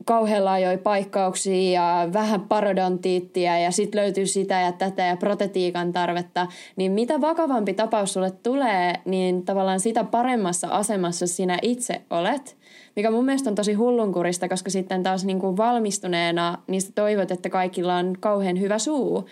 kauhean laajoja paikkauksia ja vähän parodontiittia ja sitten löytyy sitä ja tätä ja protetiikan tarvetta, niin mitä vakavampi tapaus sulle tulee, niin tavallaan sitä paremmassa asemassa sinä itse olet. Mikä mun mielestä on tosi hullunkurista, koska sitten taas niin kuin valmistuneena niistä toivot, että kaikilla on kauhean hyvä suu.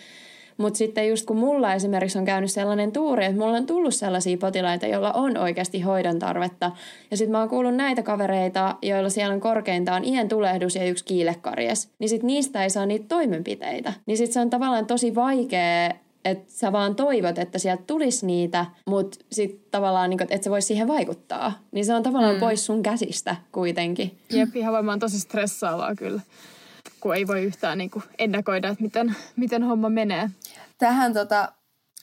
Mutta sitten just kun mulla esimerkiksi on käynyt sellainen tuuri, että mulla on tullut sellaisia potilaita, joilla on oikeasti hoidon tarvetta. Ja sitten mä oon kuullut näitä kavereita, joilla siellä on korkeintaan iän tulehdus ja yksi kiilekarjes. Niin sitten niistä ei saa niitä toimenpiteitä. Niin sitten se on tavallaan tosi vaikea että sä vaan toivot, että sieltä tulisi niitä, mutta sitten tavallaan, niin että sä vois siihen vaikuttaa. Niin se on tavallaan mm. pois sun käsistä kuitenkin. Jep, ihan varmaan tosi stressaavaa kyllä, kun ei voi yhtään niin kuin ennakoida, että miten, miten homma menee. Tähän tota,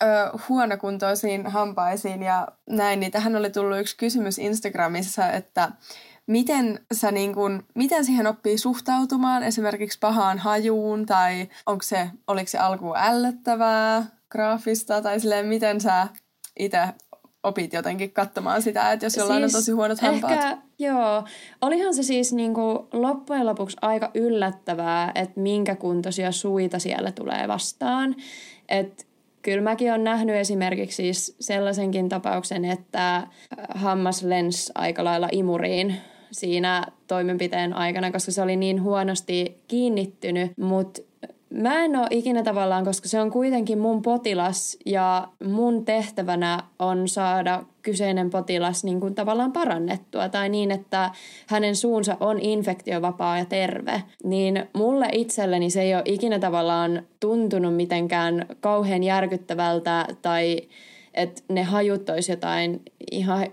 ö, huonokuntoisiin hampaisiin ja näin, niin tähän oli tullut yksi kysymys Instagramissa, että miten, sä niin kun, miten siihen oppii suhtautumaan esimerkiksi pahaan hajuun tai onko se, oliko se alkuun ällöttävää, graafista tai silleen, miten sä itse opit jotenkin katsomaan sitä, että jos jollain siis on tosi huonot hampaat. Ehkä, joo. Olihan se siis niinku loppujen lopuksi aika yllättävää, että minkä kuntoisia suita siellä tulee vastaan. Että kyllä mäkin olen nähnyt esimerkiksi siis sellaisenkin tapauksen, että hammas lens aika lailla imuriin siinä toimenpiteen aikana, koska se oli niin huonosti kiinnittynyt, mutta Mä en ole ikinä tavallaan, koska se on kuitenkin mun potilas ja mun tehtävänä on saada kyseinen potilas niin kuin tavallaan parannettua tai niin, että hänen suunsa on infektiovapaa ja terve. Niin mulle itselleni se ei ole ikinä tavallaan tuntunut mitenkään kauhean järkyttävältä tai että ne hajut olisi jotain ihan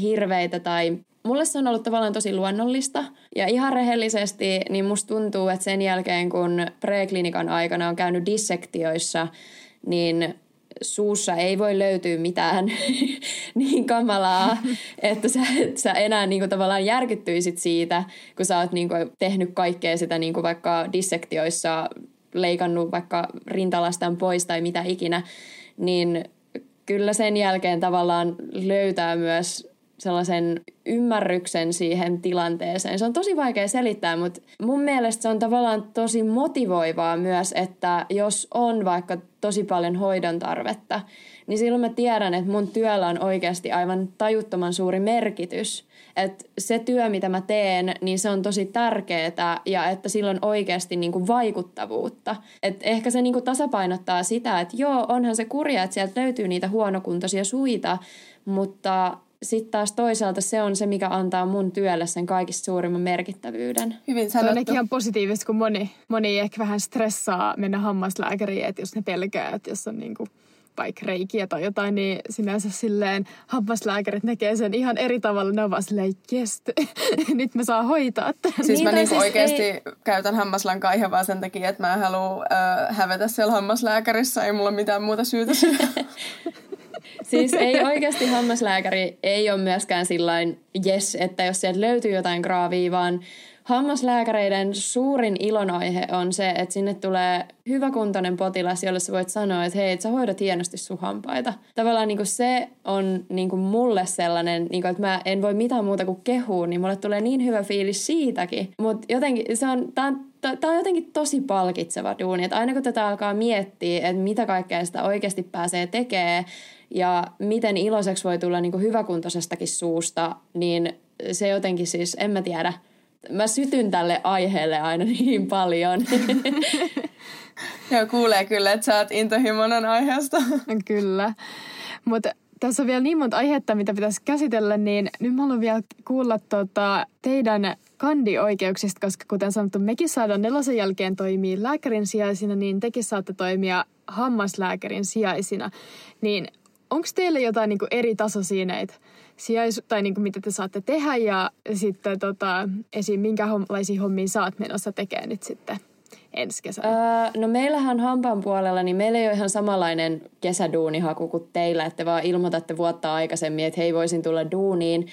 hirveitä tai mulle se on ollut tavallaan tosi luonnollista. Ja ihan rehellisesti, niin musta tuntuu, että sen jälkeen kun preklinikan aikana on käynyt dissektioissa, niin suussa ei voi löytyä mitään (laughs) niin kamalaa, että sä, et sä enää niin tavallaan järkyttyisit siitä, kun sä oot niin tehnyt kaikkea sitä niin vaikka dissektioissa, leikannut vaikka rintalastan pois tai mitä ikinä, niin kyllä sen jälkeen tavallaan löytää myös sellaisen ymmärryksen siihen tilanteeseen. Se on tosi vaikea selittää, mutta mun mielestä se on tavallaan tosi motivoivaa myös, että jos on vaikka tosi paljon hoidon tarvetta, niin silloin mä tiedän, että mun työllä on oikeasti aivan tajuttoman suuri merkitys. Että se työ, mitä mä teen, niin se on tosi tärkeää ja että silloin oikeasti niinku vaikuttavuutta. Et ehkä se niinku tasapainottaa sitä, että joo, onhan se kurja, että sieltä löytyy niitä huonokuntoisia suita, mutta sitten taas toisaalta se on se, mikä antaa mun työlle sen kaikista suurimman merkittävyyden. Hyvin sanottu. Se on ihan positiivista, kun moni, moni ehkä vähän stressaa mennä hammaslääkäriin, että jos ne pelkää, että jos on niinku vaikka reikiä tai jotain, niin sinänsä silleen hammaslääkärit näkee sen ihan eri tavalla. Ne on vaan silleen, (laughs) nyt mä saa hoitaa. Siis niin, mä niinku siis oikeasti ei... käytän hammaslankaa ihan vaan sen takia, että mä en halua äh, hävetä siellä hammaslääkärissä. Ei mulla mitään muuta syytä (laughs) Siis ei oikeasti hammaslääkäri ei ole myöskään sillain yes, että jos sieltä löytyy jotain graavia, vaan hammaslääkäreiden suurin ilonaihe on se, että sinne tulee hyväkuntoinen potilas, jolle sä voit sanoa, että hei, sä hoidat hienosti sun hampaita. Tavallaan niin se on niin mulle sellainen, niin kuin, että mä en voi mitään muuta kuin kehua, niin mulle tulee niin hyvä fiilis siitäkin. Mutta jotenkin se on, tää on tämä on jotenkin tosi palkitseva duuni, että aina kun tätä alkaa miettiä, että mitä kaikkea sitä oikeasti pääsee tekemään, ja miten iloiseksi voi tulla niin kuin hyväkuntoisestakin suusta, niin se jotenkin siis, en mä tiedä. Mä sytyn tälle aiheelle aina (laughs) niin paljon. (laughs) Joo, kuulee kyllä, että sä oot intohimoinen aiheesta. (laughs) Kyllä. Mutta tässä on vielä niin monta aihetta, mitä pitäisi käsitellä, niin nyt mä haluan vielä kuulla tota, teidän kandioikeuksista, koska kuten sanottu, mekin saadaan nelosen jälkeen toimia lääkärin sijaisina, niin tekin saatte toimia hammaslääkärin sijaisina. Niin onko teillä jotain niin eri että sijaisu- tai niin kuin mitä te saatte tehdä ja sitten tota, esim. minkälaisia hommia sä oot menossa tekemään nyt sitten ensi kesänä? Öö, no meillähän hampaan puolella, niin meillä ei ole ihan samanlainen kesäduunihaku kuin teillä, että vaan ilmoitatte vuotta aikaisemmin, että hei voisin tulla duuniin,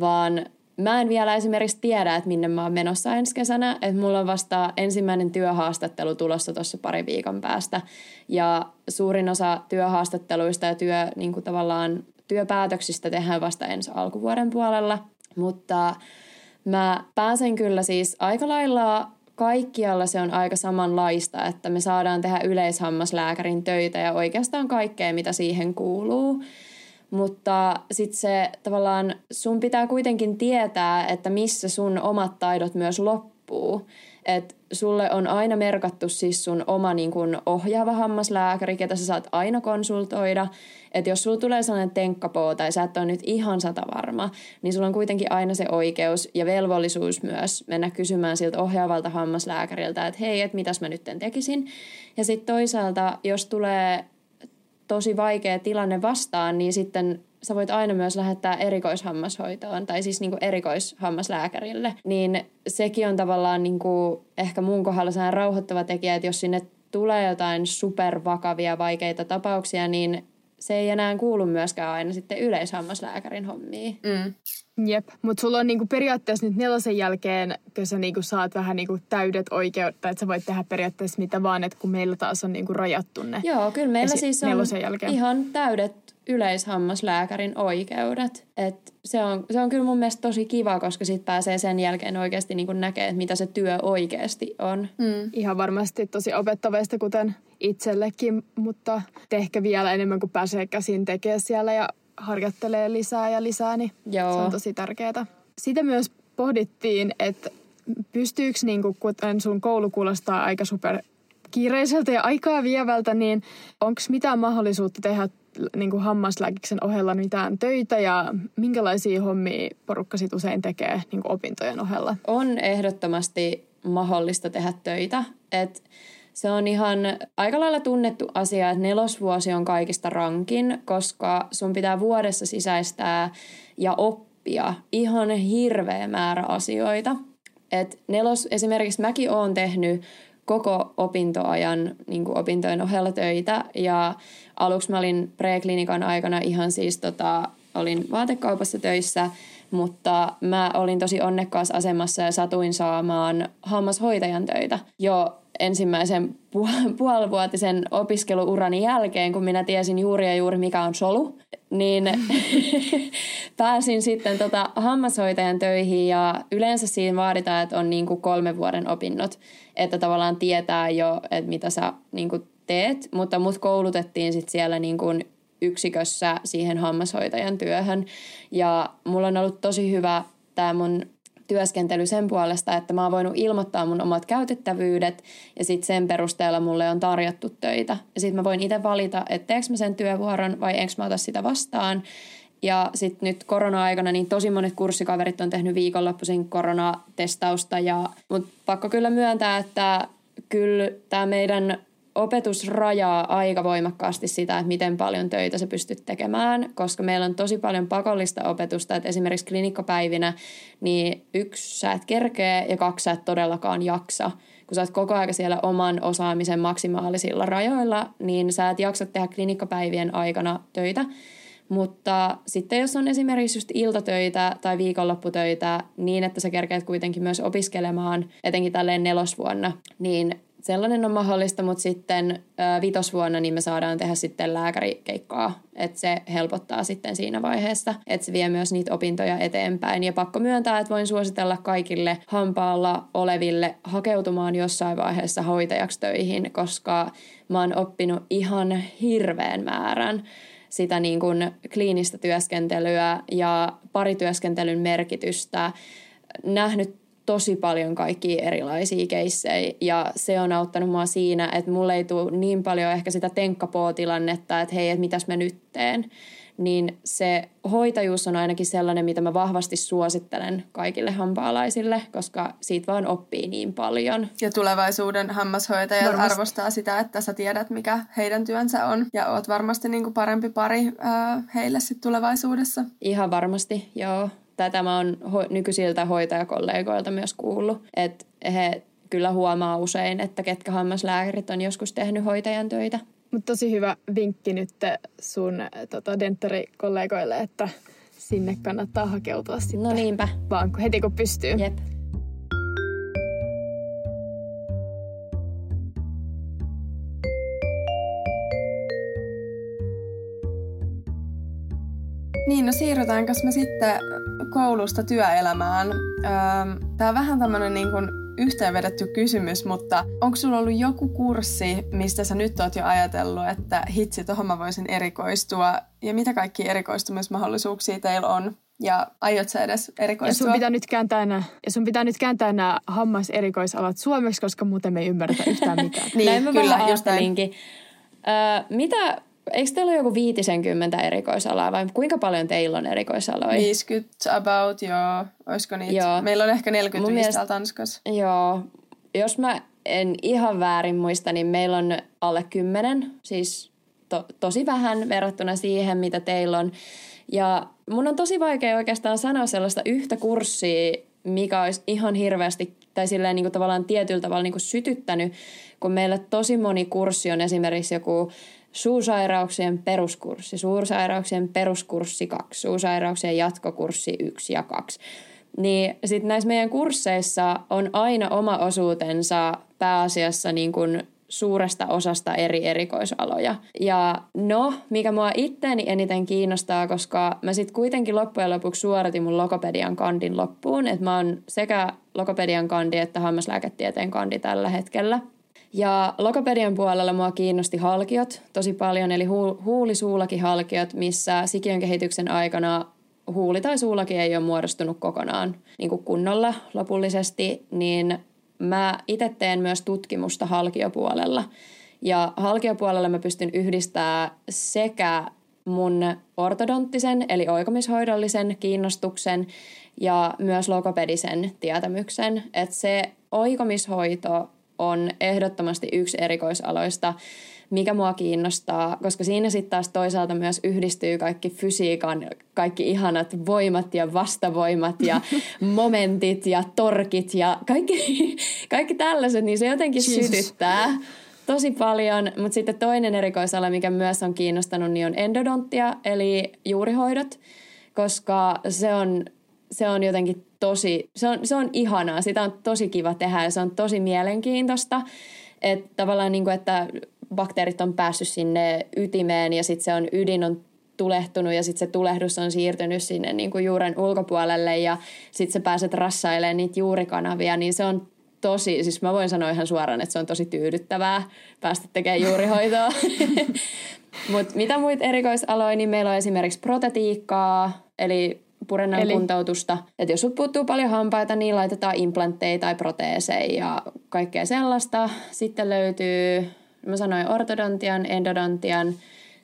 vaan mä en vielä esimerkiksi tiedä, että minne mä oon menossa ensi kesänä, että mulla on vasta ensimmäinen työhaastattelu tulossa tuossa pari viikon päästä. Ja suurin osa työhaastatteluista ja työ, niin kuin tavallaan työpäätöksistä tehdään vasta ensi alkuvuoden puolella, mutta mä pääsen kyllä siis aika lailla kaikkialla se on aika samanlaista, että me saadaan tehdä yleishammaslääkärin töitä ja oikeastaan kaikkea, mitä siihen kuuluu. Mutta sitten se tavallaan sun pitää kuitenkin tietää, että missä sun omat taidot myös loppuu. Että sulle on aina merkattu siis sun oma niin kun ohjaava hammaslääkäri, ketä sä saat aina konsultoida. Että jos sulla tulee sellainen tenkkapoo tai sä et ole nyt ihan sata varma, niin sulla on kuitenkin aina se oikeus ja velvollisuus myös mennä kysymään siltä ohjaavalta hammaslääkäriltä, että hei, että mitäs mä nyt tekisin. Ja sitten toisaalta, jos tulee tosi vaikea tilanne vastaan, niin sitten sä voit aina myös lähettää erikoishammashoitoon tai siis niinku erikoishammaslääkärille. Niin sekin on tavallaan niinku ehkä mun kohdalla sellainen rauhoittava tekijä, että jos sinne tulee jotain supervakavia vaikeita tapauksia, niin se ei enää kuulu myöskään aina sitten yleishammaslääkärin hommiin. Mm. Jep, mutta sulla on niinku periaatteessa nyt nelosen jälkeen, kun sä niinku saat vähän niinku täydet oikeudet, että sä voit tehdä periaatteessa mitä vaan, että kun meillä taas on niinku rajattu ne. Joo, kyllä meillä siis on jälkeen. ihan täydet yleishammaslääkärin oikeudet. Et se, on, se on kyllä mun mielestä tosi kiva, koska sitten pääsee sen jälkeen oikeasti niin näkee, että mitä se työ oikeasti on. Mm. Ihan varmasti tosi opettavaista, kuten itsellekin, mutta ehkä vielä enemmän kuin pääsee käsin tekemään siellä ja harjoittelee lisää ja lisää, niin Joo. se on tosi tärkeää. Sitä myös pohdittiin, että pystyykö, niin kuin, kuten sun koulu kuulostaa aika super kiireiseltä ja aikaa vievältä, niin onko mitään mahdollisuutta tehdä niin kuin hammaslääkiksen ohella mitään töitä ja minkälaisia hommia porukka sit usein tekee niin kuin opintojen ohella? On ehdottomasti mahdollista tehdä töitä. Et se on ihan aika lailla tunnettu asia, että nelosvuosi on kaikista rankin, koska sun pitää vuodessa sisäistää ja oppia ihan hirveä määrä asioita. Et nelos, esimerkiksi mäkin oon tehnyt koko opintoajan niin kuin opintojen ohella töitä ja aluksi mä olin preklinikan aikana ihan siis tota, olin vaatekaupassa töissä, mutta mä olin tosi onnekkaassa asemassa ja satuin saamaan hammashoitajan töitä jo ensimmäisen (laughs) puolivuotisen opiskeluurani jälkeen, kun minä tiesin juuri ja juuri mikä on solu, niin (laughs) pääsin sitten tota hammashoitajan töihin ja yleensä siinä vaaditaan, että on niinku kolme vuoden opinnot, että tavallaan tietää jo, että mitä sä niinku teet, mutta mut koulutettiin sitten siellä niinku yksikössä siihen hammashoitajan työhön. Ja mulla on ollut tosi hyvä tämä mun työskentely sen puolesta, että mä oon voinut ilmoittaa mun omat käytettävyydet ja sitten sen perusteella mulle on tarjottu töitä. Ja sitten mä voin itse valita, että teekö mä sen työvuoron vai enkö mä ota sitä vastaan. Ja sitten nyt korona-aikana niin tosi monet kurssikaverit on tehnyt viikonloppuisin koronatestausta. Ja, mutta pakko kyllä myöntää, että kyllä tämä meidän opetus rajaa aika voimakkaasti sitä, että miten paljon töitä sä pystyt tekemään, koska meillä on tosi paljon pakollista opetusta, että esimerkiksi klinikkapäivinä niin yksi sä et kerkeä ja kaksi sä et todellakaan jaksa. Kun sä oot koko ajan siellä oman osaamisen maksimaalisilla rajoilla, niin sä et jaksa tehdä klinikkapäivien aikana töitä. Mutta sitten jos on esimerkiksi just iltatöitä tai viikonlopputöitä niin, että sä kerkeät kuitenkin myös opiskelemaan, etenkin tälleen nelosvuonna, niin sellainen on mahdollista, mutta sitten ö, vitosvuonna niin me saadaan tehdä sitten lääkärikeikkaa, että se helpottaa sitten siinä vaiheessa, että se vie myös niitä opintoja eteenpäin. Ja pakko myöntää, että voin suositella kaikille hampaalla oleville hakeutumaan jossain vaiheessa hoitajaksi töihin, koska mä oon oppinut ihan hirveän määrän sitä niin kuin kliinistä työskentelyä ja parityöskentelyn merkitystä, nähnyt tosi paljon kaikkia erilaisia keissejä ja se on auttanut mua siinä, että mulle ei tule niin paljon ehkä sitä tenkkapoo-tilannetta, että hei, että mitäs mä nyt teen. Niin se hoitajuus on ainakin sellainen, mitä mä vahvasti suosittelen kaikille hampaalaisille, koska siitä vaan oppii niin paljon. Ja tulevaisuuden hammashoitajat varmasti. arvostaa sitä, että sä tiedät, mikä heidän työnsä on. Ja oot varmasti niin kuin parempi pari ää, heille sitten tulevaisuudessa. Ihan varmasti, joo tätä mä oon ho- nykyisiltä hoitajakollegoilta myös kuullut, että he kyllä huomaa usein, että ketkä hammaslääkärit on joskus tehnyt hoitajan töitä. Mutta tosi hyvä vinkki nyt sun tota, denttarikollegoille, että sinne kannattaa hakeutua sitten. No niinpä. Vaan heti kun pystyy. Jep. Niin, no siirrytäänkö me sitten koulusta työelämään? Tämä on vähän tämmöinen niin kuin yhteenvedetty kysymys, mutta onko sulla ollut joku kurssi, mistä sä nyt oot jo ajatellut, että hitsi, tuohon mä voisin erikoistua? Ja mitä kaikki erikoistumismahdollisuuksia teillä on? Ja aiot sä edes erikoistua? Ja sun pitää nyt kääntää nämä, ja sun pitää nyt kääntää nämä hammaserikoisalat suomeksi, koska muuten me ei ymmärretä yhtään (laughs) mitään. niin, näin mä kyllä, just näin. Öö, mitä Eikö teillä ole joku 50 erikoisalaa vai kuinka paljon teillä on erikoisaloja? 50 about, joo. Olisiko niitä? Joo. Meillä on ehkä 45 mielestä, täällä Tanskassa. Joo. Jos mä en ihan väärin muista, niin meillä on alle 10. Siis to, tosi vähän verrattuna siihen, mitä teillä on. Ja mun on tosi vaikea oikeastaan sanoa sellaista yhtä kurssia, mikä olisi ihan hirveästi tai silleen niin kuin tavallaan tietyllä tavalla niin kuin sytyttänyt, kun meillä tosi moni kurssi on esimerkiksi joku suusairauksien peruskurssi, suursairauksien peruskurssi 2, suusairauksien jatkokurssi 1 ja 2. Niin sitten näissä meidän kursseissa on aina oma osuutensa pääasiassa niin kuin suuresta osasta eri erikoisaloja. Ja no, mikä mua itteeni eniten kiinnostaa, koska mä sitten kuitenkin loppujen lopuksi suoritin mun logopedian kandin loppuun, että mä oon sekä logopedian kandi että hammaslääketieteen kandi tällä hetkellä – ja logopedian puolella mua kiinnosti halkiot tosi paljon, eli hu- huulisuulakihalkiot, missä sikiön kehityksen aikana huuli tai suulaki ei ole muodostunut kokonaan niin kuin kunnolla lopullisesti, niin mä itse teen myös tutkimusta halkiopuolella. Ja halkiopuolella mä pystyn yhdistämään sekä mun ortodonttisen eli oikomishoidollisen kiinnostuksen ja myös logopedisen tietämyksen. Että se oikomishoito on ehdottomasti yksi erikoisaloista, mikä mua kiinnostaa, koska siinä sitten taas toisaalta myös yhdistyy kaikki fysiikan, kaikki ihanat voimat ja vastavoimat ja (laughs) momentit ja torkit ja kaikki, (laughs) kaikki tällaiset, niin se jotenkin Jesus. sytyttää tosi paljon. Mutta sitten toinen erikoisala, mikä myös on kiinnostanut, niin on endodontia, eli juurihoidot, koska se on, se on jotenkin tosi, se on, se on ihanaa, sitä on tosi kiva tehdä ja se on tosi mielenkiintoista. Että tavallaan niin kuin, että bakteerit on päässyt sinne ytimeen ja sitten se on ydin on tulehtunut ja sitten se tulehdus on siirtynyt sinne niin kuin juuren ulkopuolelle ja sitten sä pääset rassailemaan niitä juurikanavia, niin se on tosi, siis mä voin sanoa ihan suoraan, että se on tosi tyydyttävää päästä tekemään juurihoitoa. (laughs) Mutta mitä muita erikoisaloja, niin meillä on esimerkiksi protetiikkaa, eli purennan Eli... kuntoutusta. Että jos sut puuttuu paljon hampaita, niin laitetaan implantteja tai proteeseja ja kaikkea sellaista. Sitten löytyy, mä sanoin ortodontian, endodontian,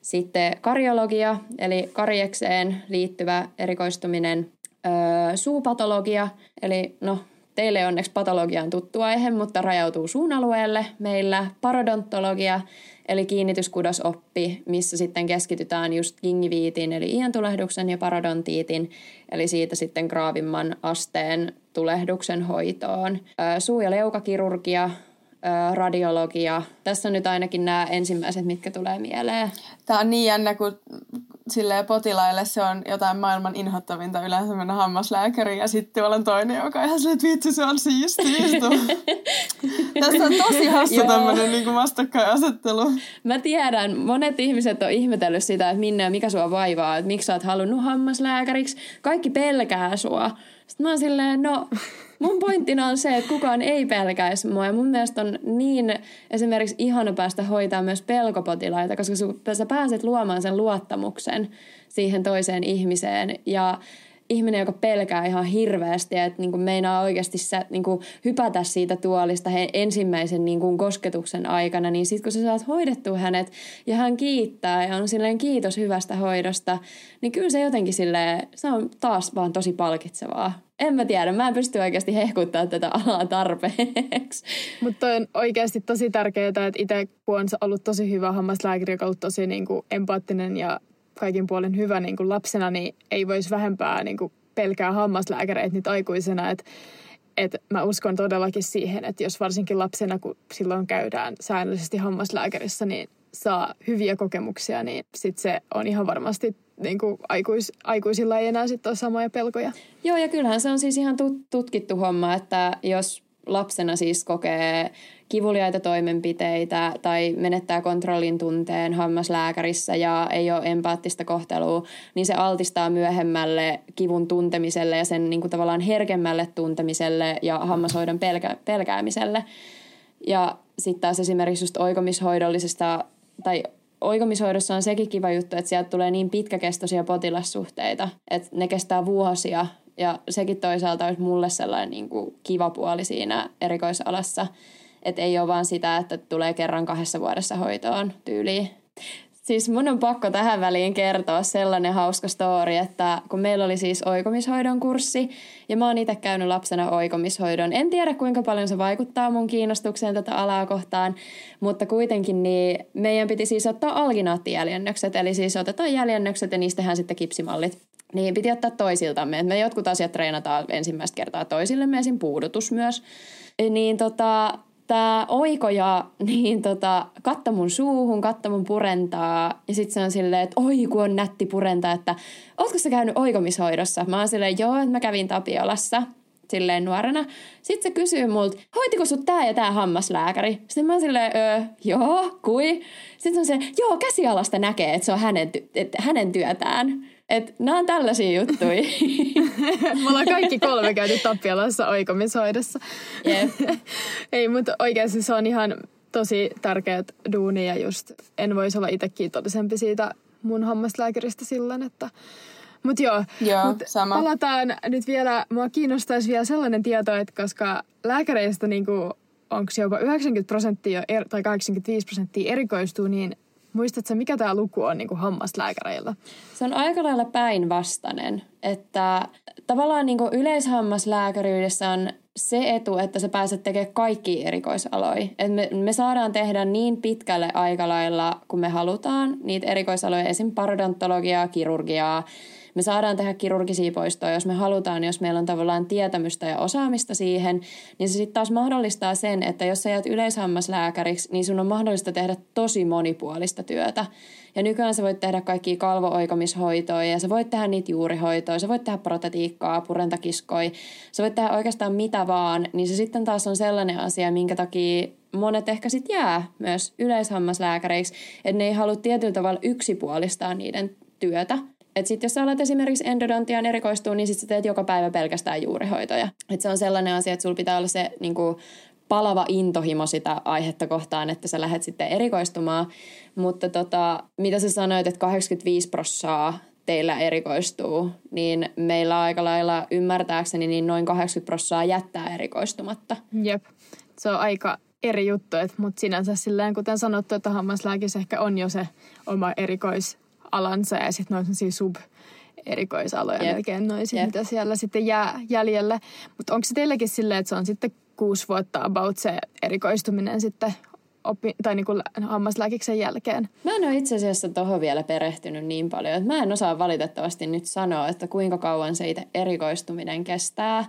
sitten kariologia, eli karjekseen liittyvä erikoistuminen, öö, suupatologia, eli no teille onneksi patologia on tuttu aihe, mutta rajautuu suun alueelle. Meillä parodontologia, eli kiinnityskudosoppi, missä sitten keskitytään just gingiviitin eli iäntulehduksen ja parodontiitin, eli siitä sitten graavimman asteen tulehduksen hoitoon. Suu- ja leukakirurgia, radiologia. Tässä on nyt ainakin nämä ensimmäiset, mitkä tulee mieleen. Tämä on niin jännä, kun silleen potilaille se on jotain maailman inhottavinta yleensä mennä hammaslääkäriin ja sitten on toinen, joka on ihan silleen, että vitsi se on siistiä. (laughs) Tästä on tosi hassu tämmöinen niin vastakkainasettelu. Mä tiedän, monet ihmiset on ihmetellyt sitä, että minne ja mikä sua vaivaa, että miksi sä oot halunnut hammaslääkäriksi. Kaikki pelkää sua. Sitten mä oon silleen, no mun pointtina on se, että kukaan ei pelkäisi mua. Ja mun mielestä on niin esimerkiksi ihana päästä hoitaa myös pelkopotilaita, koska sä pääset luomaan sen luottamuksen siihen toiseen ihmiseen. Ja ihminen, joka pelkää ihan hirveästi että niin kuin meinaa oikeasti sä, niin kuin hypätä siitä tuolista he, ensimmäisen niin kuin kosketuksen aikana, niin sitten kun sä saat hoidettua hänet ja hän kiittää ja on silleen kiitos hyvästä hoidosta, niin kyllä se jotenkin silleen, se on taas vaan tosi palkitsevaa. En mä tiedä, mä en pysty oikeasti hehkuttaa tätä alaa tarpeeksi. Mutta on oikeasti tosi tärkeää, että itse kun on ollut tosi hyvä hammaslääkäri, joka on ollut tosi niin kuin empaattinen ja kaikin puolin hyvä niin kuin lapsena, niin ei voisi vähempää niin kuin pelkää hammaslääkäreitä nyt aikuisena. Että et mä uskon todellakin siihen, että jos varsinkin lapsena, kun silloin käydään säännöllisesti hammaslääkärissä, niin saa hyviä kokemuksia, niin sit se on ihan varmasti niin kuin aikuis, aikuisilla ei enää sitten ole samoja pelkoja. Joo, ja kyllähän se on siis ihan tutkittu homma, että jos lapsena siis kokee kivuliaita toimenpiteitä tai menettää kontrollin tunteen hammaslääkärissä ja ei ole empaattista kohtelua, niin se altistaa myöhemmälle kivun tuntemiselle ja sen niin kuin tavallaan herkemmälle tuntemiselle ja hammashoidon pelkä- pelkäämiselle. Ja sitten taas esimerkiksi just oikomishoidollisesta tai oikomishoidossa on sekin kiva juttu, että sieltä tulee niin pitkäkestoisia potilassuhteita, että ne kestää vuosia ja sekin toisaalta olisi mulle sellainen niin kuin kiva puoli siinä erikoisalassa, että ei ole vaan sitä, että tulee kerran kahdessa vuodessa hoitoon tyyliin. Siis mun on pakko tähän väliin kertoa sellainen hauska story, että kun meillä oli siis oikomishoidon kurssi ja mä oon itse käynyt lapsena oikomishoidon. En tiedä kuinka paljon se vaikuttaa mun kiinnostukseen tätä alaa kohtaan, mutta kuitenkin niin meidän piti siis ottaa alginaattijäljennökset, eli siis otetaan jäljennökset ja niistä tehdään sitten kipsimallit. Niin piti ottaa toisiltamme. Me jotkut asiat treenataan ensimmäistä kertaa toisillemme, esim. puudutus myös. Niin tota, tämä oikoja (laughs) niin tota, katta mun suuhun, katta mun purentaa. Ja sitten se on silleen, että oi kun on nätti purentaa, että ootko sä käynyt oikomishoidossa? Mä oon silleen, joo, että mä kävin Tapiolassa silleen nuorena. Sitten se kysyy multa, hoitiko sut tää ja tää hammaslääkäri? Sitten mä oon silleen, öö, joo, kui? Sitten se on se, joo, käsialasta näkee, että se on hänen, ty- että hänen työtään. Et nämä on tällaisia juttuja. (laughs) Me ollaan kaikki kolme käyty Tappialassa oikomishoidossa. Yep. (laughs) Ei, mutta oikeasti se on ihan tosi tärkeät duuni ja just en voisi olla itse kiitollisempi siitä mun hammaslääkäristä silloin, että mutta joo, joo mut sama. palataan nyt vielä, mua kiinnostaisi vielä sellainen tieto, että koska lääkäreistä niinku, onko jopa 90 prosenttia er, tai 85 prosenttia erikoistuu, niin Muistatko, mikä tämä luku on niin kuin hammaslääkäreillä? Se on aika lailla päinvastainen, että tavallaan niin kuin yleishammaslääkäriydessä on se etu, että sä pääset tekemään kaikki erikoisaloja. Et me, me saadaan tehdä niin pitkälle aikalailla, kun me halutaan, niitä erikoisaloja, esim. parodontologiaa, kirurgiaa, me saadaan tehdä kirurgisia poistoja, jos me halutaan, jos meillä on tavallaan tietämystä ja osaamista siihen, niin se sitten taas mahdollistaa sen, että jos sä jäät yleishammaslääkäriksi, niin sun on mahdollista tehdä tosi monipuolista työtä. Ja nykyään sä voit tehdä kaikkia kalvooikomishoitoja ja sä voit tehdä niitä juurihoitoja, sä voit tehdä protetiikkaa, purentakiskoja, sä voit tehdä oikeastaan mitä vaan, niin se sitten taas on sellainen asia, minkä takia monet ehkä sitten jää myös yleishammaslääkäreiksi, että ne ei halua tietyllä tavalla yksipuolistaa niiden työtä. Et sit jos sä alat esimerkiksi endodontian erikoistua, niin sit sä teet joka päivä pelkästään juurihoitoja. Et se on sellainen asia, että sulla pitää olla se niin kuin, palava intohimo sitä aihetta kohtaan, että sä lähdet sitten erikoistumaan. Mutta tota, mitä sä sanoit, että 85 prossaa teillä erikoistuu, niin meillä aika lailla ymmärtääkseni niin noin 80 prossaa jättää erikoistumatta. Jep, se on aika eri juttu, mutta sinänsä silleen, kuten sanottu, että hammaslääkissä ehkä on jo se oma erikois alansa ja sitten noin sub erikoisaloja yep. melkein noisia, yep. mitä siellä sitten jää jäljelle. Mutta onko se teilläkin silleen, että se on sitten kuusi vuotta about se erikoistuminen sitten oppi, tai niin kuin hammaslääkiksen jälkeen? Mä en ole itse asiassa tuohon vielä perehtynyt niin paljon, että mä en osaa valitettavasti nyt sanoa, että kuinka kauan se itse erikoistuminen kestää.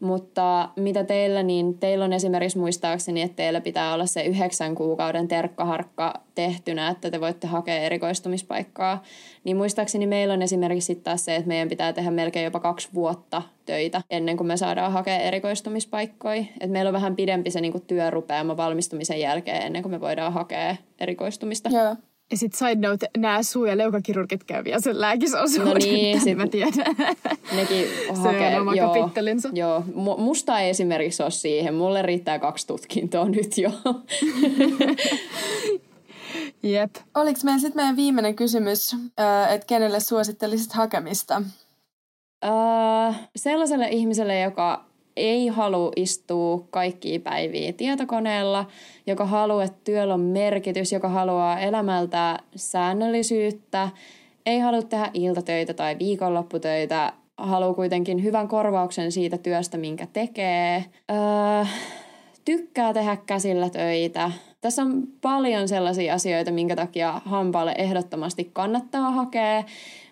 Mutta mitä teillä, niin teillä on esimerkiksi muistaakseni, että teillä pitää olla se yhdeksän kuukauden terkkaharkka tehtynä, että te voitte hakea erikoistumispaikkaa. Niin muistaakseni meillä on esimerkiksi sitten taas se, että meidän pitää tehdä melkein jopa kaksi vuotta töitä ennen kuin me saadaan hakea erikoistumispaikkoja. Et meillä on vähän pidempi se niinku työrupeama valmistumisen jälkeen ennen kuin me voidaan hakea erikoistumista. Joo. Ja sitten side note, nämä suu- ja leukakirurgit käy vielä sen lääkisosuuden. No niin, sit, mä tiedän. Nekin (laughs) hakee, se on oma joo, kapittelinsa. Joo, musta ei esimerkiksi ole siihen. Mulle riittää kaksi tutkintoa nyt jo. (laughs) Jep. Oliko meillä sitten meidän viimeinen kysymys, että kenelle suosittelisit hakemista? Öö, sellaiselle ihmiselle, joka ei halua istua kaikkia päiviä tietokoneella, joka haluaa, että työllä on merkitys, joka haluaa elämältä säännöllisyyttä, ei halua tehdä iltatöitä tai viikonlopputöitä, haluaa kuitenkin hyvän korvauksen siitä työstä, minkä tekee. Öö, tykkää tehdä käsillä töitä. Tässä on paljon sellaisia asioita, minkä takia hampaalle ehdottomasti kannattaa hakea,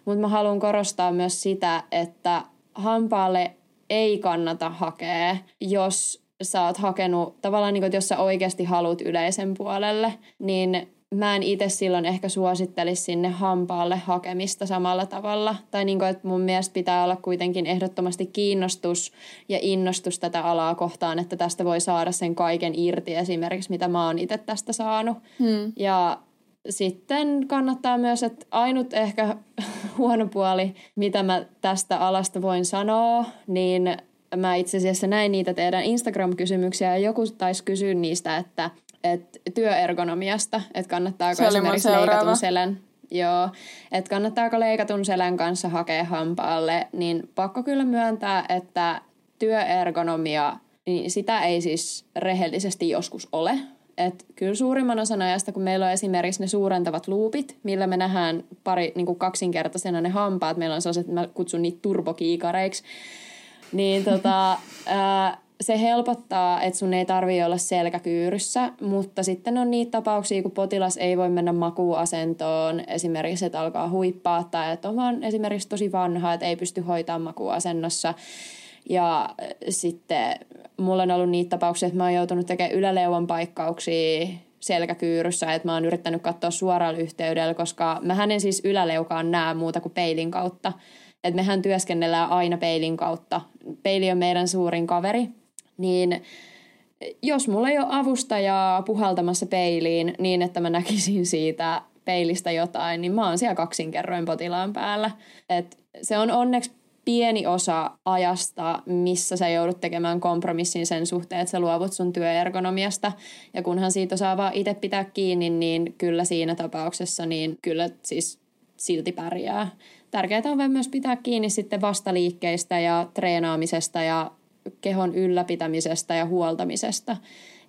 mutta mä haluan korostaa myös sitä, että hampaalle ei kannata hakea, jos sä oot hakenut, tavallaan niin kuin, että jos sä oikeasti haluat yleisen puolelle, niin mä en itse silloin ehkä suosittelisi sinne hampaalle hakemista samalla tavalla. Tai niin kuin, että mun mielestä pitää olla kuitenkin ehdottomasti kiinnostus ja innostus tätä alaa kohtaan, että tästä voi saada sen kaiken irti esimerkiksi, mitä mä oon itse tästä saanut. Hmm. Ja sitten kannattaa myös, että ainut ehkä (laughs) huono puoli, mitä mä tästä alasta voin sanoa, niin mä itse asiassa näin niitä teidän Instagram-kysymyksiä ja joku taisi kysyä niistä, että, että työergonomiasta, että kannattaako Se esimerkiksi leikatun selän Joo, että kannattaako leikatun selän kanssa hakea hampaalle, niin pakko kyllä myöntää, että työergonomia, niin sitä ei siis rehellisesti joskus ole. Et kyllä suurimman osan ajasta, kun meillä on esimerkiksi ne suurentavat luupit, millä me nähdään pari niin kuin kaksinkertaisena ne hampaat, meillä on sellaiset, mä kutsun niitä turbokiikareiksi, niin tota, (laughs) ää, se helpottaa, että sun ei tarvii olla selkäkyyryssä, mutta sitten on niitä tapauksia, kun potilas ei voi mennä makuuasentoon, esimerkiksi että alkaa huippaa tai että on vaan esimerkiksi tosi vanha, että ei pysty hoitamaan makuuasennossa. Ja sitten mulla on ollut niitä tapauksia, että mä oon joutunut tekemään yläleuvan paikkauksia selkäkyyryssä, että mä oon yrittänyt katsoa suoraan yhteydellä, koska mä en siis yläleukaan näe muuta kuin peilin kautta. Että mehän työskennellään aina peilin kautta. Peili on meidän suurin kaveri, niin jos mulla ei ole avustajaa puhaltamassa peiliin niin, että mä näkisin siitä peilistä jotain, niin mä oon siellä kaksinkerroin potilaan päällä. Et se on onneksi pieni osa ajasta, missä sä joudut tekemään kompromissin sen suhteen, että sä luovut sun työergonomiasta. Ja kunhan siitä osaa vaan itse pitää kiinni, niin kyllä siinä tapauksessa, niin kyllä siis silti pärjää. Tärkeää on myös pitää kiinni sitten vastaliikkeistä ja treenaamisesta ja kehon ylläpitämisestä ja huoltamisesta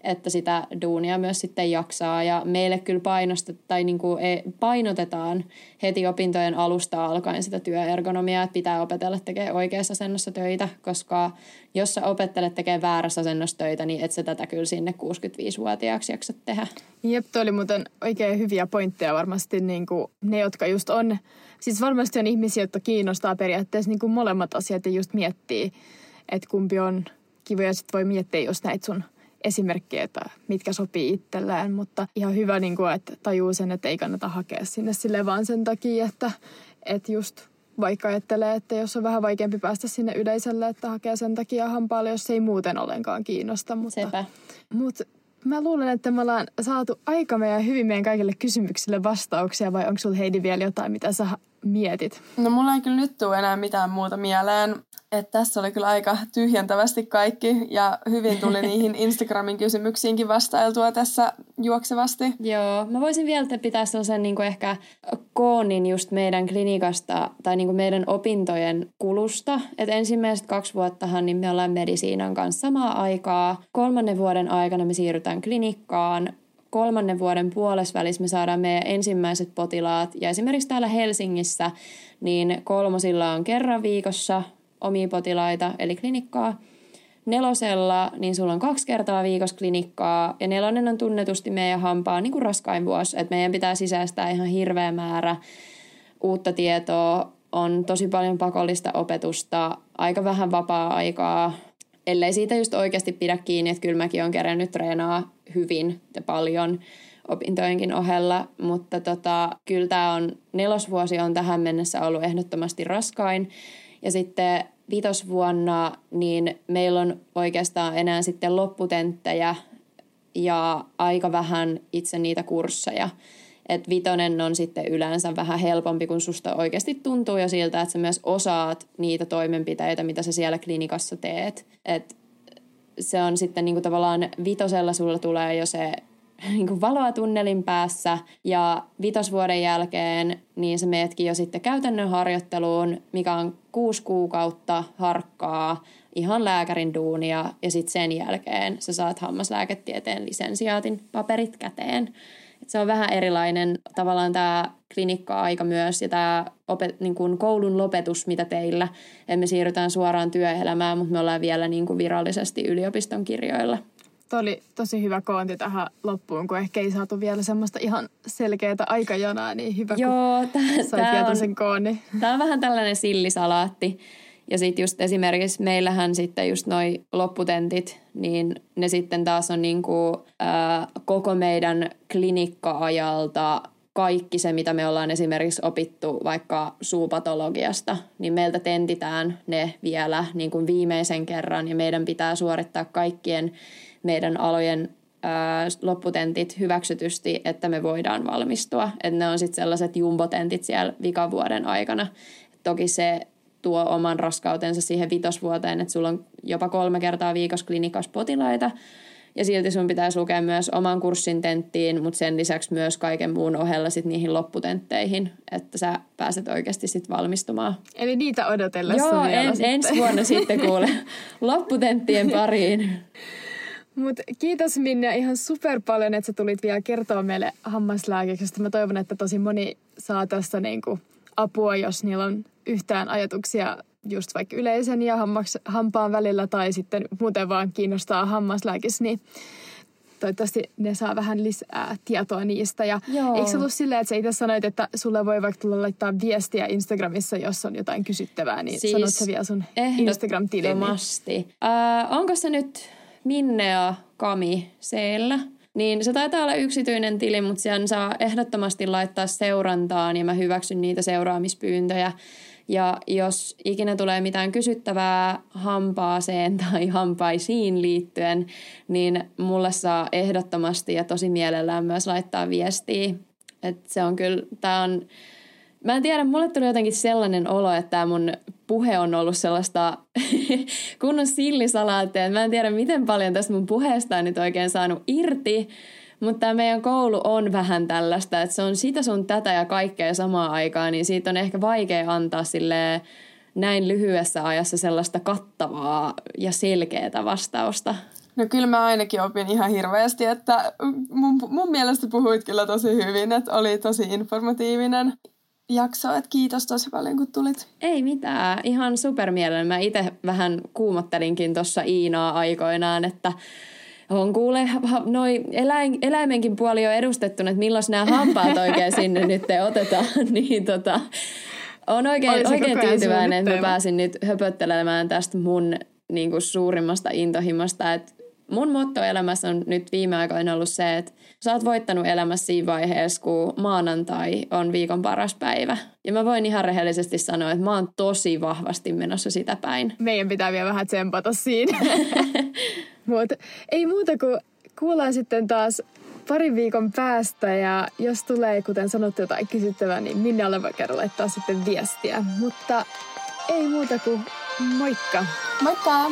että sitä duunia myös sitten jaksaa. Ja meille kyllä painostet, tai niin kuin e, painotetaan heti opintojen alusta alkaen sitä työergonomiaa, että pitää opetella tekemään oikeassa asennossa töitä, koska jos sä opettelet tekemään väärässä asennossa töitä, niin et sä tätä kyllä sinne 65-vuotiaaksi jaksa tehdä. Jep, toi oli muuten oikein hyviä pointteja varmasti niin kuin ne, jotka just on, siis varmasti on ihmisiä, jotka kiinnostaa periaatteessa niin kuin molemmat asiat ja just miettii, että kumpi on kiva ja sitten voi miettiä just näitä sun esimerkkejä, että mitkä sopii itselleen, mutta ihan hyvä, niin kuin, että tajuu sen, että ei kannata hakea sinne sille vaan sen takia, että, että just vaikka ajattelee, että jos on vähän vaikeampi päästä sinne yleisölle, että hakee sen takia hampaalle, jos ei muuten ollenkaan kiinnosta. Mutta, Sepä. mutta mä luulen, että me ollaan saatu aika meidän hyvin meidän kaikille kysymyksille vastauksia, vai onko sulla Heidi vielä jotain, mitä sä mietit? No mulla ei kyllä nyt tule enää mitään muuta mieleen. Että tässä oli kyllä aika tyhjentävästi kaikki ja hyvin tuli (laughs) niihin Instagramin kysymyksiinkin vastailtua tässä juoksevasti. Joo, mä voisin vielä pitää sellaisen niin kuin ehkä koonin just meidän klinikasta tai niin kuin meidän opintojen kulusta. Että ensimmäiset kaksi vuottahan niin me ollaan medisiinan kanssa samaa aikaa. Kolmannen vuoden aikana me siirrytään klinikkaan kolmannen vuoden puolesvälissä me saadaan meidän ensimmäiset potilaat. Ja esimerkiksi täällä Helsingissä, niin kolmosilla on kerran viikossa omia potilaita, eli klinikkaa. Nelosella, niin sulla on kaksi kertaa viikossa klinikkaa, ja nelonen on tunnetusti meidän hampaan niin kuin raskain vuosi, että meidän pitää sisäistää ihan hirveä määrä uutta tietoa, on tosi paljon pakollista opetusta, aika vähän vapaa-aikaa, ellei siitä just oikeasti pidä kiinni, että kyllä mäkin olen kerännyt treenaa hyvin ja paljon opintojenkin ohella, mutta tota, kyllä tämä on, nelosvuosi on tähän mennessä ollut ehdottomasti raskain. Ja sitten vitosvuonna, niin meillä on oikeastaan enää sitten lopputenttejä ja aika vähän itse niitä kursseja. Et vitonen on sitten yleensä vähän helpompi, kun susta oikeasti tuntuu jo siltä, että sä myös osaat niitä toimenpiteitä, mitä sä siellä klinikassa teet. Et se on sitten niinku tavallaan vitosella sulla tulee jo se (laughs) niin kuin valoa tunnelin päässä ja vitosvuoden jälkeen niin sä meetkin jo sitten käytännön harjoitteluun, mikä on kuusi kuukautta harkkaa ihan lääkärin duunia ja sitten sen jälkeen sä saat hammaslääketieteen lisensiaatin paperit käteen. Et se on vähän erilainen tavallaan tämä klinikka-aika myös ja tämä opet, niin kuin koulun lopetus, mitä teillä. Emme siirrytään suoraan työelämään, mutta me ollaan vielä niin kuin virallisesti yliopiston kirjoilla. Tuo oli tosi hyvä koonti tähän loppuun, kun ehkä ei saatu vielä semmoista ihan selkeää aikajanaa, niin hyvä, Joo, kun sait vielä sen kooni. Tämä on vähän tällainen sillisalaatti. Ja sitten just esimerkiksi meillähän sitten just noi lopputentit, niin ne sitten taas on niinku, ää, koko meidän klinikka-ajalta kaikki se, mitä me ollaan esimerkiksi opittu vaikka suupatologiasta, niin meiltä tentitään ne vielä niin kuin viimeisen kerran ja meidän pitää suorittaa kaikkien meidän alojen ää, lopputentit hyväksytysti, että me voidaan valmistua. Että ne on sitten sellaiset jumbotentit siellä vikavuoden aikana. Toki se tuo oman raskautensa siihen vitosvuoteen, että sulla on jopa kolme kertaa viikossa klinikas potilaita, ja silti sun pitää lukea myös oman kurssin tenttiin, mutta sen lisäksi myös kaiken muun ohella sit niihin lopputentteihin, että sä pääset oikeasti sit valmistumaan. Eli niitä odotellessa Joo, en, ensi vuonna sitten kuule (laughs) lopputenttien pariin. Mut kiitos Minja ihan super paljon, että sä tulit vielä kertoa meille hammaslääkiksestä. Mä toivon, että tosi moni saa tässä niinku apua, jos niillä on yhtään ajatuksia just vaikka yleisen ja hammaks, hampaan välillä tai sitten muuten vaan kiinnostaa hammaslääkis, niin toivottavasti ne saa vähän lisää tietoa niistä. Ja Joo. eikö se ollut silleen, että sä itse sanoit, että sulle voi vaikka tulla laittaa viestiä Instagramissa, jos on jotain kysyttävää, niin siis sanot sä vielä sun Instagram-tilin. Niin... Äh, onko se nyt Minnea Kami Seellä? Niin se taitaa olla yksityinen tili, mutta sen saa ehdottomasti laittaa seurantaan ja mä hyväksyn niitä seuraamispyyntöjä. Ja jos ikinä tulee mitään kysyttävää hampaaseen (laughs) tai hampaisiin liittyen, niin mulle saa ehdottomasti ja tosi mielellään myös laittaa viestiä. Et se on kyllä, tää on, mä en tiedä, mulle tuli jotenkin sellainen olo, että tämä mun puhe on ollut sellaista (laughs) kunnon sillisalaattia. Mä en tiedä, miten paljon tästä mun puheesta on nyt oikein saanut irti, mutta tämä meidän koulu on vähän tällaista, että se on sitä sun tätä ja kaikkea samaan aikaan, niin siitä on ehkä vaikea antaa sille näin lyhyessä ajassa sellaista kattavaa ja selkeää vastausta. No kyllä mä ainakin opin ihan hirveästi, että mun, mun mielestä puhuit kyllä tosi hyvin, että oli tosi informatiivinen jakso, että kiitos tosi paljon kun tulit. Ei mitään, ihan supermielen. Mä itse vähän kuumottelinkin tuossa Iinaa aikoinaan, että on kuule, noi eläin, eläimenkin puoli on edustettuna, että milloin nämä hampaat oikein sinne nyt te otetaan, (laughs) niin tota, on oikein, oikein tyytyväinen, että mä pääsin nyt höpöttelemään tästä mun niin kuin suurimmasta intohimosta, että mun motto elämässä on nyt viime aikoina ollut se, että sä oot voittanut elämässä siinä vaiheessa, kun maanantai on viikon paras päivä. Ja mä voin ihan rehellisesti sanoa, että mä oon tosi vahvasti menossa sitä päin. Meidän pitää vielä vähän tsempata siinä. (laughs) Mutta ei muuta kuin kuullaan sitten taas parin viikon päästä ja jos tulee, kuten sanottu, jotain kysyttävää, niin minne ole voi käydä laittaa sitten viestiä. Mutta ei muuta kuin moikka! Moikka!